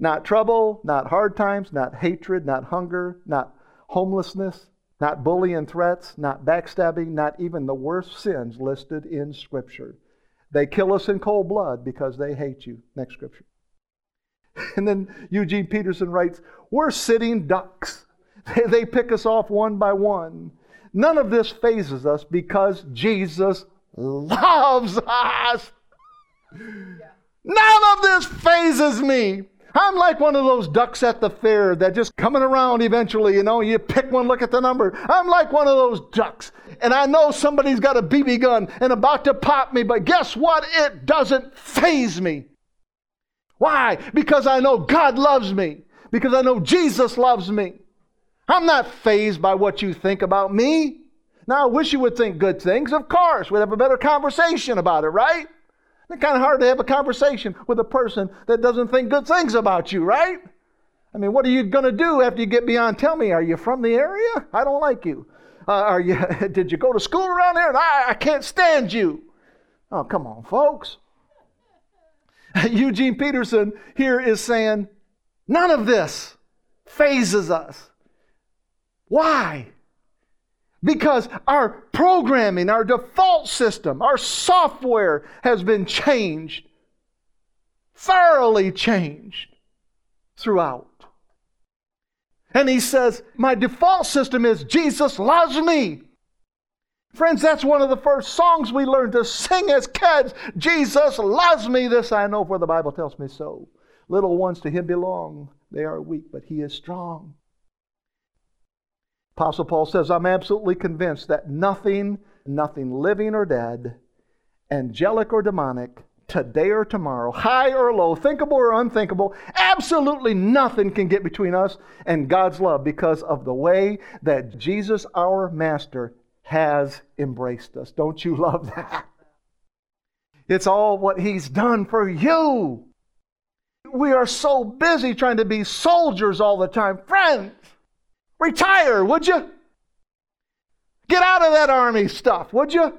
Not trouble, not hard times, not hatred, not hunger, not homelessness, not bullying threats, not backstabbing, not even the worst sins listed in Scripture. They kill us in cold blood because they hate you. Next Scripture. And then Eugene Peterson writes, We're sitting ducks. They pick us off one by one. None of this fazes us because Jesus loves us. None of this fazes me. I'm like one of those ducks at the fair that just coming around eventually, you know, you pick one, look at the number. I'm like one of those ducks. And I know somebody's got a BB gun and about to pop me, but guess what? It doesn't faze me. Why? Because I know God loves me. Because I know Jesus loves me. I'm not fazed by what you think about me. Now, I wish you would think good things. Of course, we'd have a better conversation about it, right? It's kind of hard to have a conversation with a person that doesn't think good things about you, right? I mean, what are you going to do after you get beyond? Tell me, are you from the area? I don't like you. Uh, are you? Did you go to school around here? I, I can't stand you. Oh, come on, folks. Eugene Peterson here is saying, none of this fazes us. Why? Because our programming, our default system, our software has been changed, thoroughly changed throughout. And he says, My default system is Jesus loves me. Friends, that's one of the first songs we learned to sing as kids. Jesus loves me. This I know, for the Bible tells me so. Little ones to him belong. They are weak, but he is strong. Apostle Paul says, I'm absolutely convinced that nothing, nothing living or dead, angelic or demonic, today or tomorrow, high or low, thinkable or unthinkable, absolutely nothing can get between us and God's love because of the way that Jesus, our Master, has embraced us. Don't you love that? It's all what He's done for you. We are so busy trying to be soldiers all the time. Friends, retire, would you? Get out of that army stuff, would you?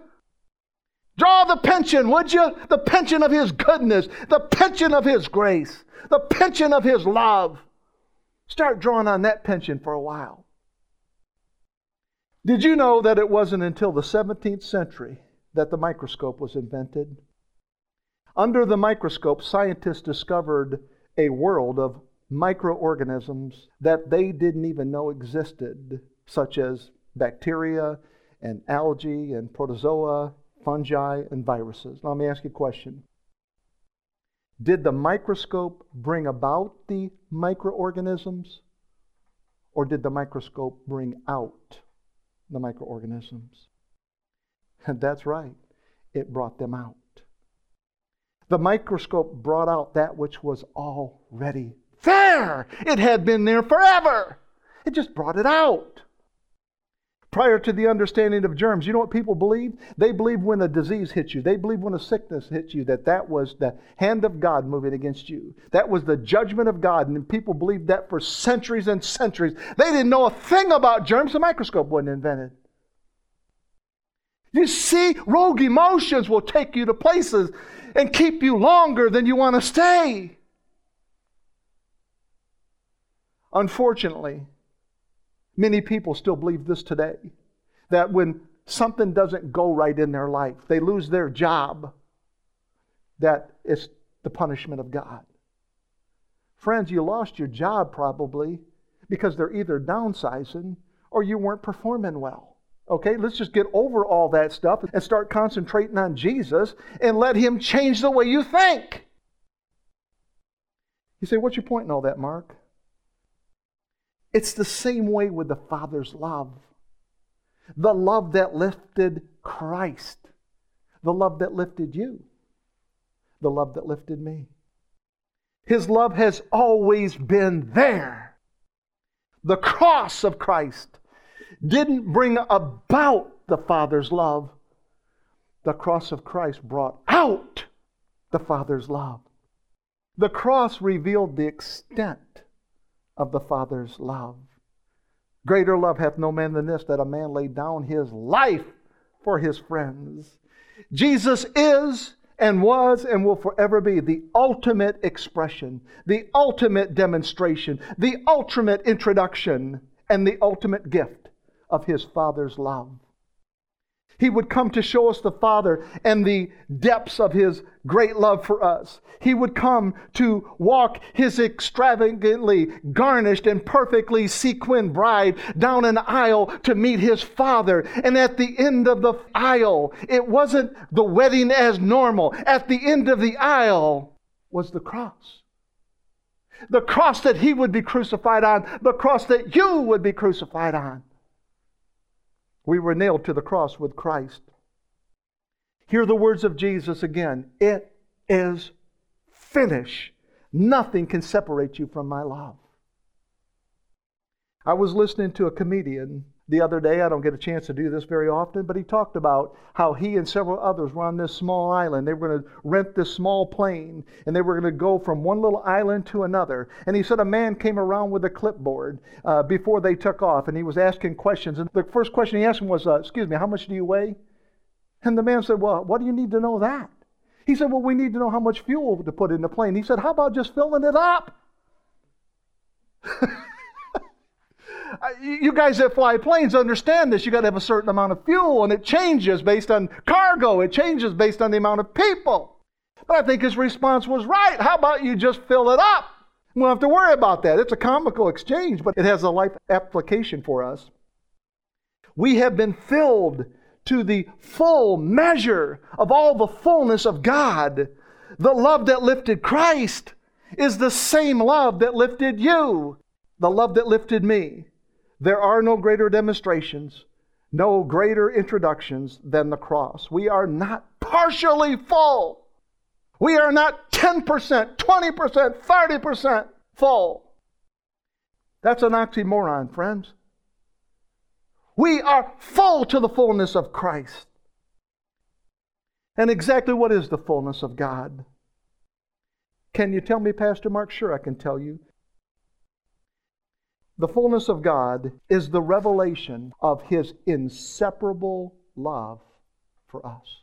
Draw the pension, would you? The pension of His goodness, the pension of His grace, the pension of His love. Start drawing on that pension for a while. Did you know that it wasn't until the 17th century that the microscope was invented? Under the microscope, scientists discovered a world of microorganisms that they didn't even know existed, such as bacteria and algae and protozoa, fungi and viruses. Now, let me ask you a question. Did the microscope bring about the microorganisms, or did the microscope bring out the microorganisms. And that's right, it brought them out. The microscope brought out that which was already there. It had been there forever. It just brought it out prior to the understanding of germs. You know what people believe? They believe when a disease hits you, they believe when a sickness hits you, that that was the hand of God moving against you. That was the judgment of God. And people believed that for centuries and centuries. They didn't know a thing about germs. The microscope wasn't invented. You see, rogue emotions will take you to places and keep you longer than you want to stay. Unfortunately, Many people still believe this today that when something doesn't go right in their life, they lose their job, that it's the punishment of God. Friends, you lost your job probably because they're either downsizing or you weren't performing well. Okay, let's just get over all that stuff and start concentrating on Jesus and let Him change the way you think. You say, What's your point in all that, Mark? It's the same way with the Father's love. The love that lifted Christ, the love that lifted you, the love that lifted me. His love has always been there. The cross of Christ didn't bring about the Father's love. The cross of Christ brought out the Father's love. The cross revealed the extent of the Father's love. Greater love hath no man than this, that a man lay down his life for his friends. Jesus is and was and will forever be the ultimate expression, the ultimate demonstration, the ultimate introduction, and the ultimate gift of his Father's love. He would come to show us the Father and the depths of His great love for us. He would come to walk His extravagantly garnished and perfectly sequined bride down an aisle to meet His Father. And at the end of the aisle, it wasn't the wedding as normal. At the end of the aisle was the cross. The cross that He would be crucified on, the cross that you would be crucified on. We were nailed to the cross with Christ. Hear the words of Jesus again. It is finished. Nothing can separate you from my love. I was listening to a comedian the other day. I don't get a chance to do this very often, but he talked about how he and several others were on this small island. They were going to rent this small plane and they were going to go from one little island to another. And he said a man came around with a clipboard uh, before they took off and he was asking questions. And the first question he asked him was, uh, Excuse me, how much do you weigh? And the man said, Well, what do you need to know that? He said, Well, we need to know how much fuel to put in the plane. He said, How about just filling it up? You guys that fly planes understand this. You got to have a certain amount of fuel, and it changes based on cargo, it changes based on the amount of people. But I think his response was right. How about you just fill it up? We don't have to worry about that. It's a comical exchange, but it has a life application for us. We have been filled to the full measure of all the fullness of God. The love that lifted Christ is the same love that lifted you, the love that lifted me. There are no greater demonstrations, no greater introductions than the cross. We are not partially full. We are not 10%, 20%, 30% full. That's an oxymoron, friends. We are full to the fullness of Christ. And exactly what is the fullness of God? Can you tell me, Pastor Mark? Sure, I can tell you. The fullness of God is the revelation of His inseparable love for us.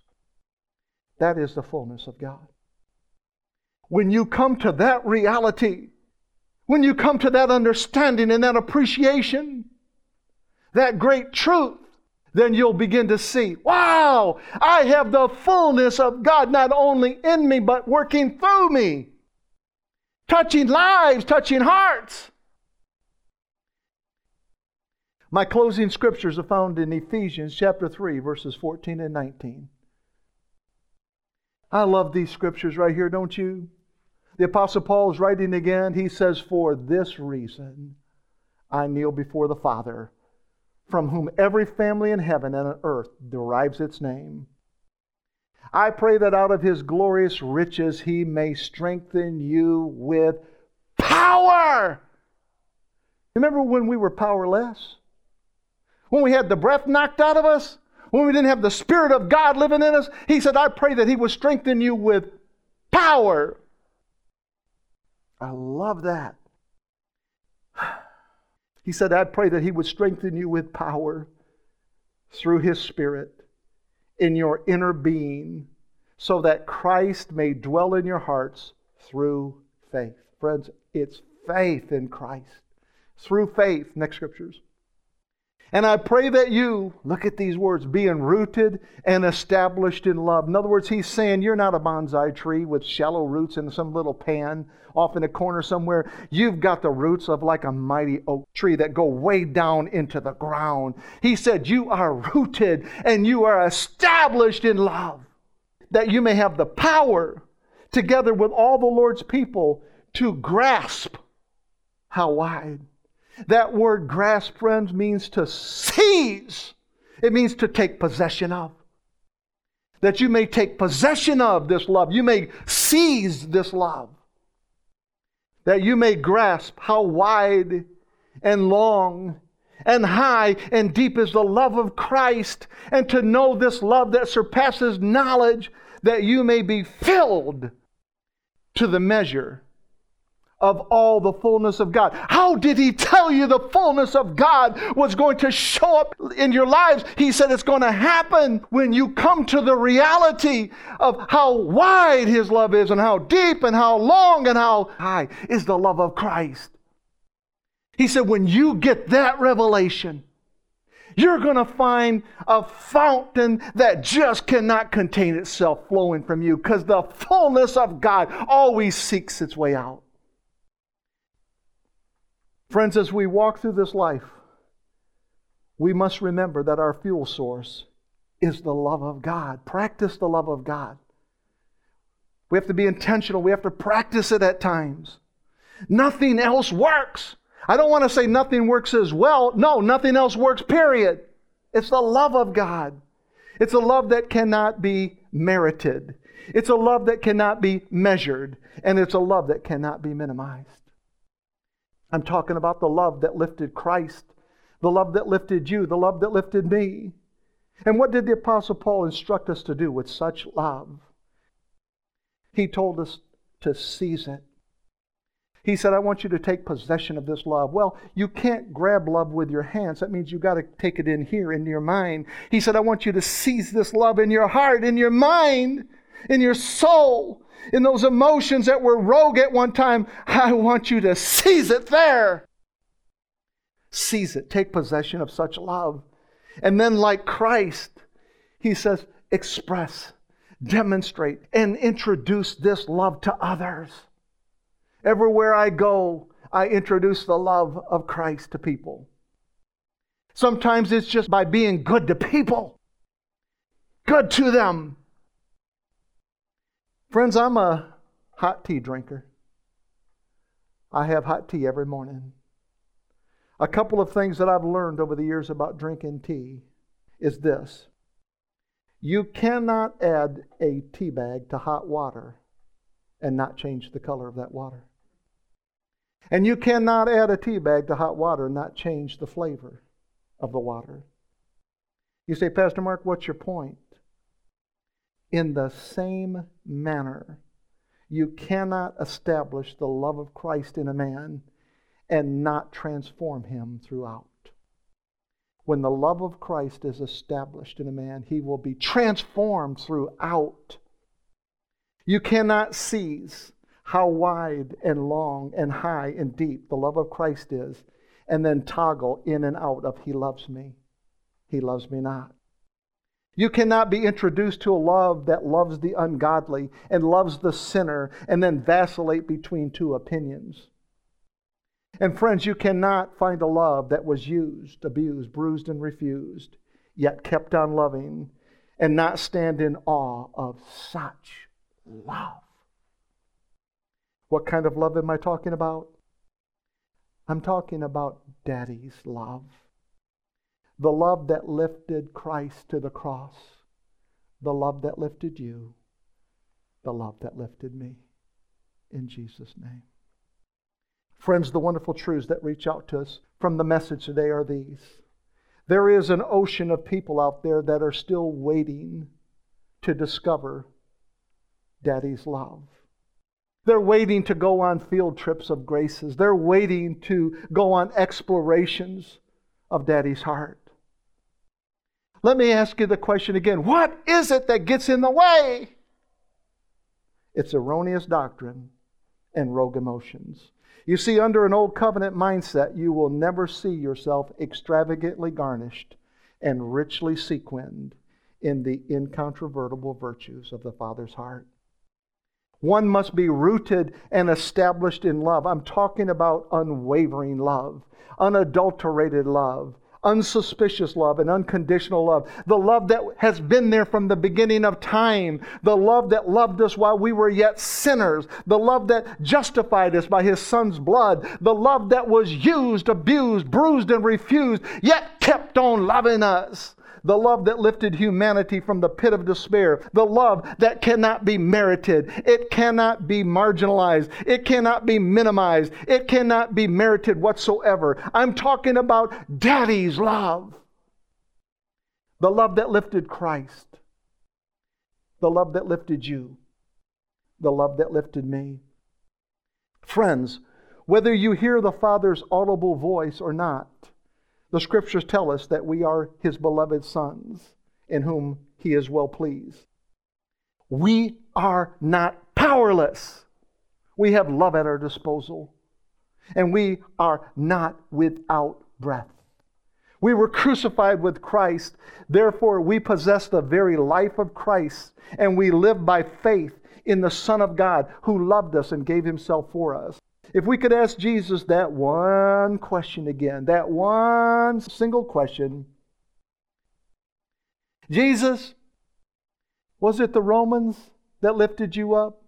That is the fullness of God. When you come to that reality, when you come to that understanding and that appreciation, that great truth, then you'll begin to see, wow, I have the fullness of God not only in me, but working through me, touching lives, touching hearts. My closing scriptures are found in Ephesians chapter 3, verses 14 and 19. I love these scriptures right here, don't you? The Apostle Paul is writing again. He says, For this reason I kneel before the Father from whom every family in heaven and on earth derives its name. I pray that out of his glorious riches he may strengthen you with power. Remember when we were powerless? When we had the breath knocked out of us? When we didn't have the Spirit of God living in us? He said, I pray that he would strengthen you with power. I love that. He said, I pray that He would strengthen you with power through His Spirit in your inner being so that Christ may dwell in your hearts through faith. Friends, it's faith in Christ. Through faith, next scriptures. And I pray that you, look at these words, being rooted and established in love. In other words, he's saying you're not a bonsai tree with shallow roots in some little pan off in a corner somewhere. You've got the roots of like a mighty oak tree that go way down into the ground. He said, You are rooted and you are established in love, that you may have the power, together with all the Lord's people, to grasp how wide that word grasp, friends, means to seize. It means to take possession of. That you may take possession of this love. You may seize this love. That you may grasp how wide and long and high and deep is the love of Christ, and to know this love that surpasses knowledge, that you may be filled to the measure of all the fullness of God. How did he tell you the fullness of God was going to show up in your lives? He said it's going to happen when you come to the reality of how wide his love is and how deep and how long and how high is the love of Christ. He said, when you get that revelation, you're going to find a fountain that just cannot contain itself flowing from you because the fullness of God always seeks its way out. Friends, as we walk through this life, we must remember that our fuel source is the love of God. Practice the love of God. We have to be intentional. We have to practice it at times. Nothing else works. I don't want to say nothing works as well. No, nothing else works, period. It's the love of God. It's a love that cannot be merited. It's a love that cannot be measured. And it's a love that cannot be minimized. I'm talking about the love that lifted Christ, the love that lifted you, the love that lifted me. And what did the Apostle Paul instruct us to do with such love? He told us to seize it. He said, I want you to take possession of this love. Well, you can't grab love with your hands. That means you've got to take it in here, in your mind. He said, I want you to seize this love in your heart, in your mind, in your soul in those emotions that were rogue at one time, I want you to seize it there. seize it, take possession of such love. And then, like Christ, he says, express, demonstrate, and introduce this love to others. Everywhere I go, I introduce the love of Christ to people. Sometimes it's just by being good to people, good to them. Friends, I'm a hot tea drinker. I have hot tea every morning. A couple of things that I've learned over the years about drinking tea is this you cannot add a tea bag to hot water and not change the color of that water. And you cannot add a tea bag to hot water and not change the flavor of the water. You say, Pastor Mark, what's your point? In the same manner, you cannot establish the love of Christ in a man and not transform him throughout. When the love of Christ is established in a man, he will be transformed throughout. You cannot seize how wide and long and high and deep the love of Christ is and then toggle in and out of He loves me, He loves me not. You cannot be introduced to a love that loves the ungodly and loves the sinner and then vacillate between two opinions. And friends, you cannot find a love that was used, abused, bruised, and refused, yet kept on loving and not stand in awe of such love. What kind of love am I talking about? I'm talking about Daddy's love. The love that lifted Christ to the cross. The love that lifted you. The love that lifted me. In Jesus' name. Friends, the wonderful truths that reach out to us from the message today are these. There is an ocean of people out there that are still waiting to discover Daddy's love. They're waiting to go on field trips of graces. They're waiting to go on explorations of Daddy's heart. Let me ask you the question again what is it that gets in the way? It's erroneous doctrine and rogue emotions. You see, under an old covenant mindset, you will never see yourself extravagantly garnished and richly sequined in the incontrovertible virtues of the Father's heart. One must be rooted and established in love. I'm talking about unwavering love, unadulterated love, unsuspicious love, and unconditional love. The love that has been there from the beginning of time. The love that loved us while we were yet sinners. The love that justified us by his son's blood. The love that was used, abused, bruised, and refused, yet kept on loving us the love that lifted humanity from the pit of despair, the love that cannot be merited, it cannot be marginalized, it cannot be minimized, it cannot be merited whatsoever. I'm talking about daddy's love. The love that lifted Christ, the love that lifted you, the love that lifted me. Friends, whether you hear the Father's audible voice or not, the scriptures tell us that we are his beloved sons in whom he is well pleased. We are not powerless. We have love at our disposal. And we are not without breath. We were crucified with Christ. Therefore, we possess the very life of Christ. And we live by faith in the Son of God who loved us and gave himself for us. If we could ask Jesus that one question again, that one single question Jesus, was it the Romans that lifted you up?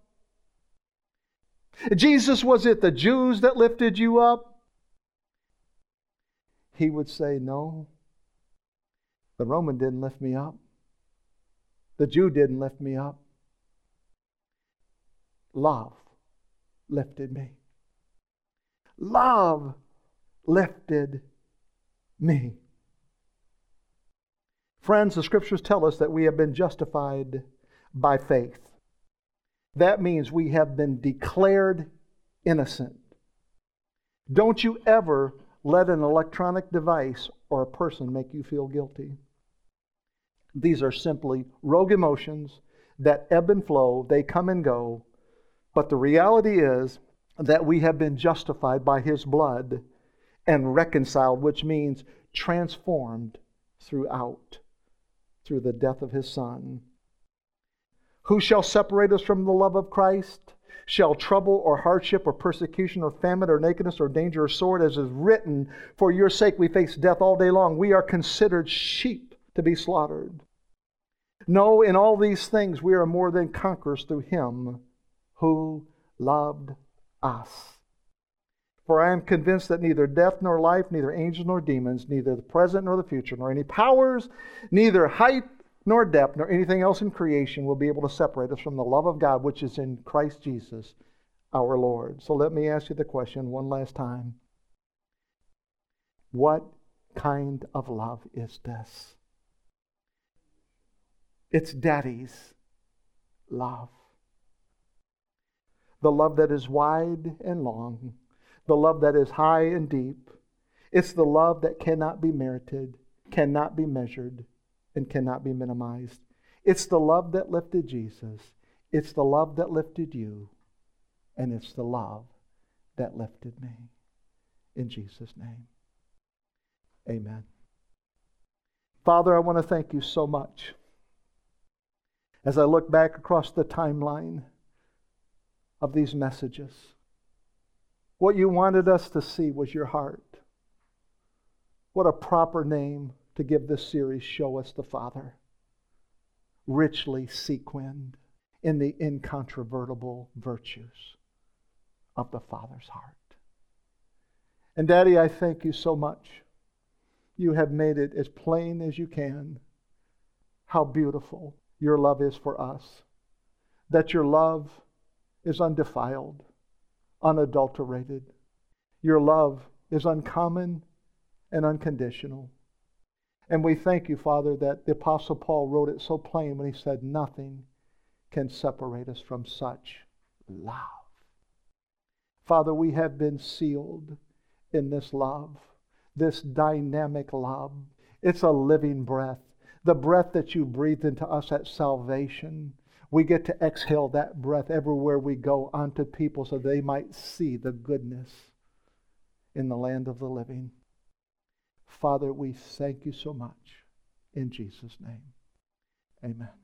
Jesus, was it the Jews that lifted you up? He would say, No. The Roman didn't lift me up. The Jew didn't lift me up. Love lifted me. Love lifted me. Friends, the scriptures tell us that we have been justified by faith. That means we have been declared innocent. Don't you ever let an electronic device or a person make you feel guilty. These are simply rogue emotions that ebb and flow, they come and go. But the reality is that we have been justified by his blood and reconciled, which means transformed throughout through the death of his Son. Who shall separate us from the love of Christ? Shall trouble or hardship or persecution or famine or nakedness or danger or sword, as is written, For your sake we face death all day long. We are considered sheep to be slaughtered. No, in all these things we are more than conquerors through him who loved us. For I am convinced that neither death nor life, neither angels nor demons, neither the present nor the future, nor any powers, neither height nor depth, nor anything else in creation will be able to separate us from the love of God which is in Christ Jesus our Lord. So let me ask you the question one last time. What kind of love is this? It's daddy's love. The love that is wide and long the love that is high and deep. It's the love that cannot be merited, cannot be measured, and cannot be minimized. It's the love that lifted Jesus. It's the love that lifted you. And it's the love that lifted me. In Jesus' name. Amen. Father, I want to thank you so much. As I look back across the timeline of these messages, what you wanted us to see was your heart. What a proper name to give this series, Show Us the Father. Richly sequined in the incontrovertible virtues of the Father's heart. And Daddy, I thank you so much. You have made it as plain as you can how beautiful your love is for us. That your love is undefiled unadulterated. Your love is uncommon and unconditional. And we thank you, Father, that the Apostle Paul wrote it so plain when he said, Nothing can separate us from such love. Father, we have been sealed in this love, this dynamic love. It's a living breath, the breath that you breathed into us at salvation we get to exhale that breath everywhere we go onto people so they might see the goodness in the land of the living. Father, we thank you so much. In Jesus' name, amen.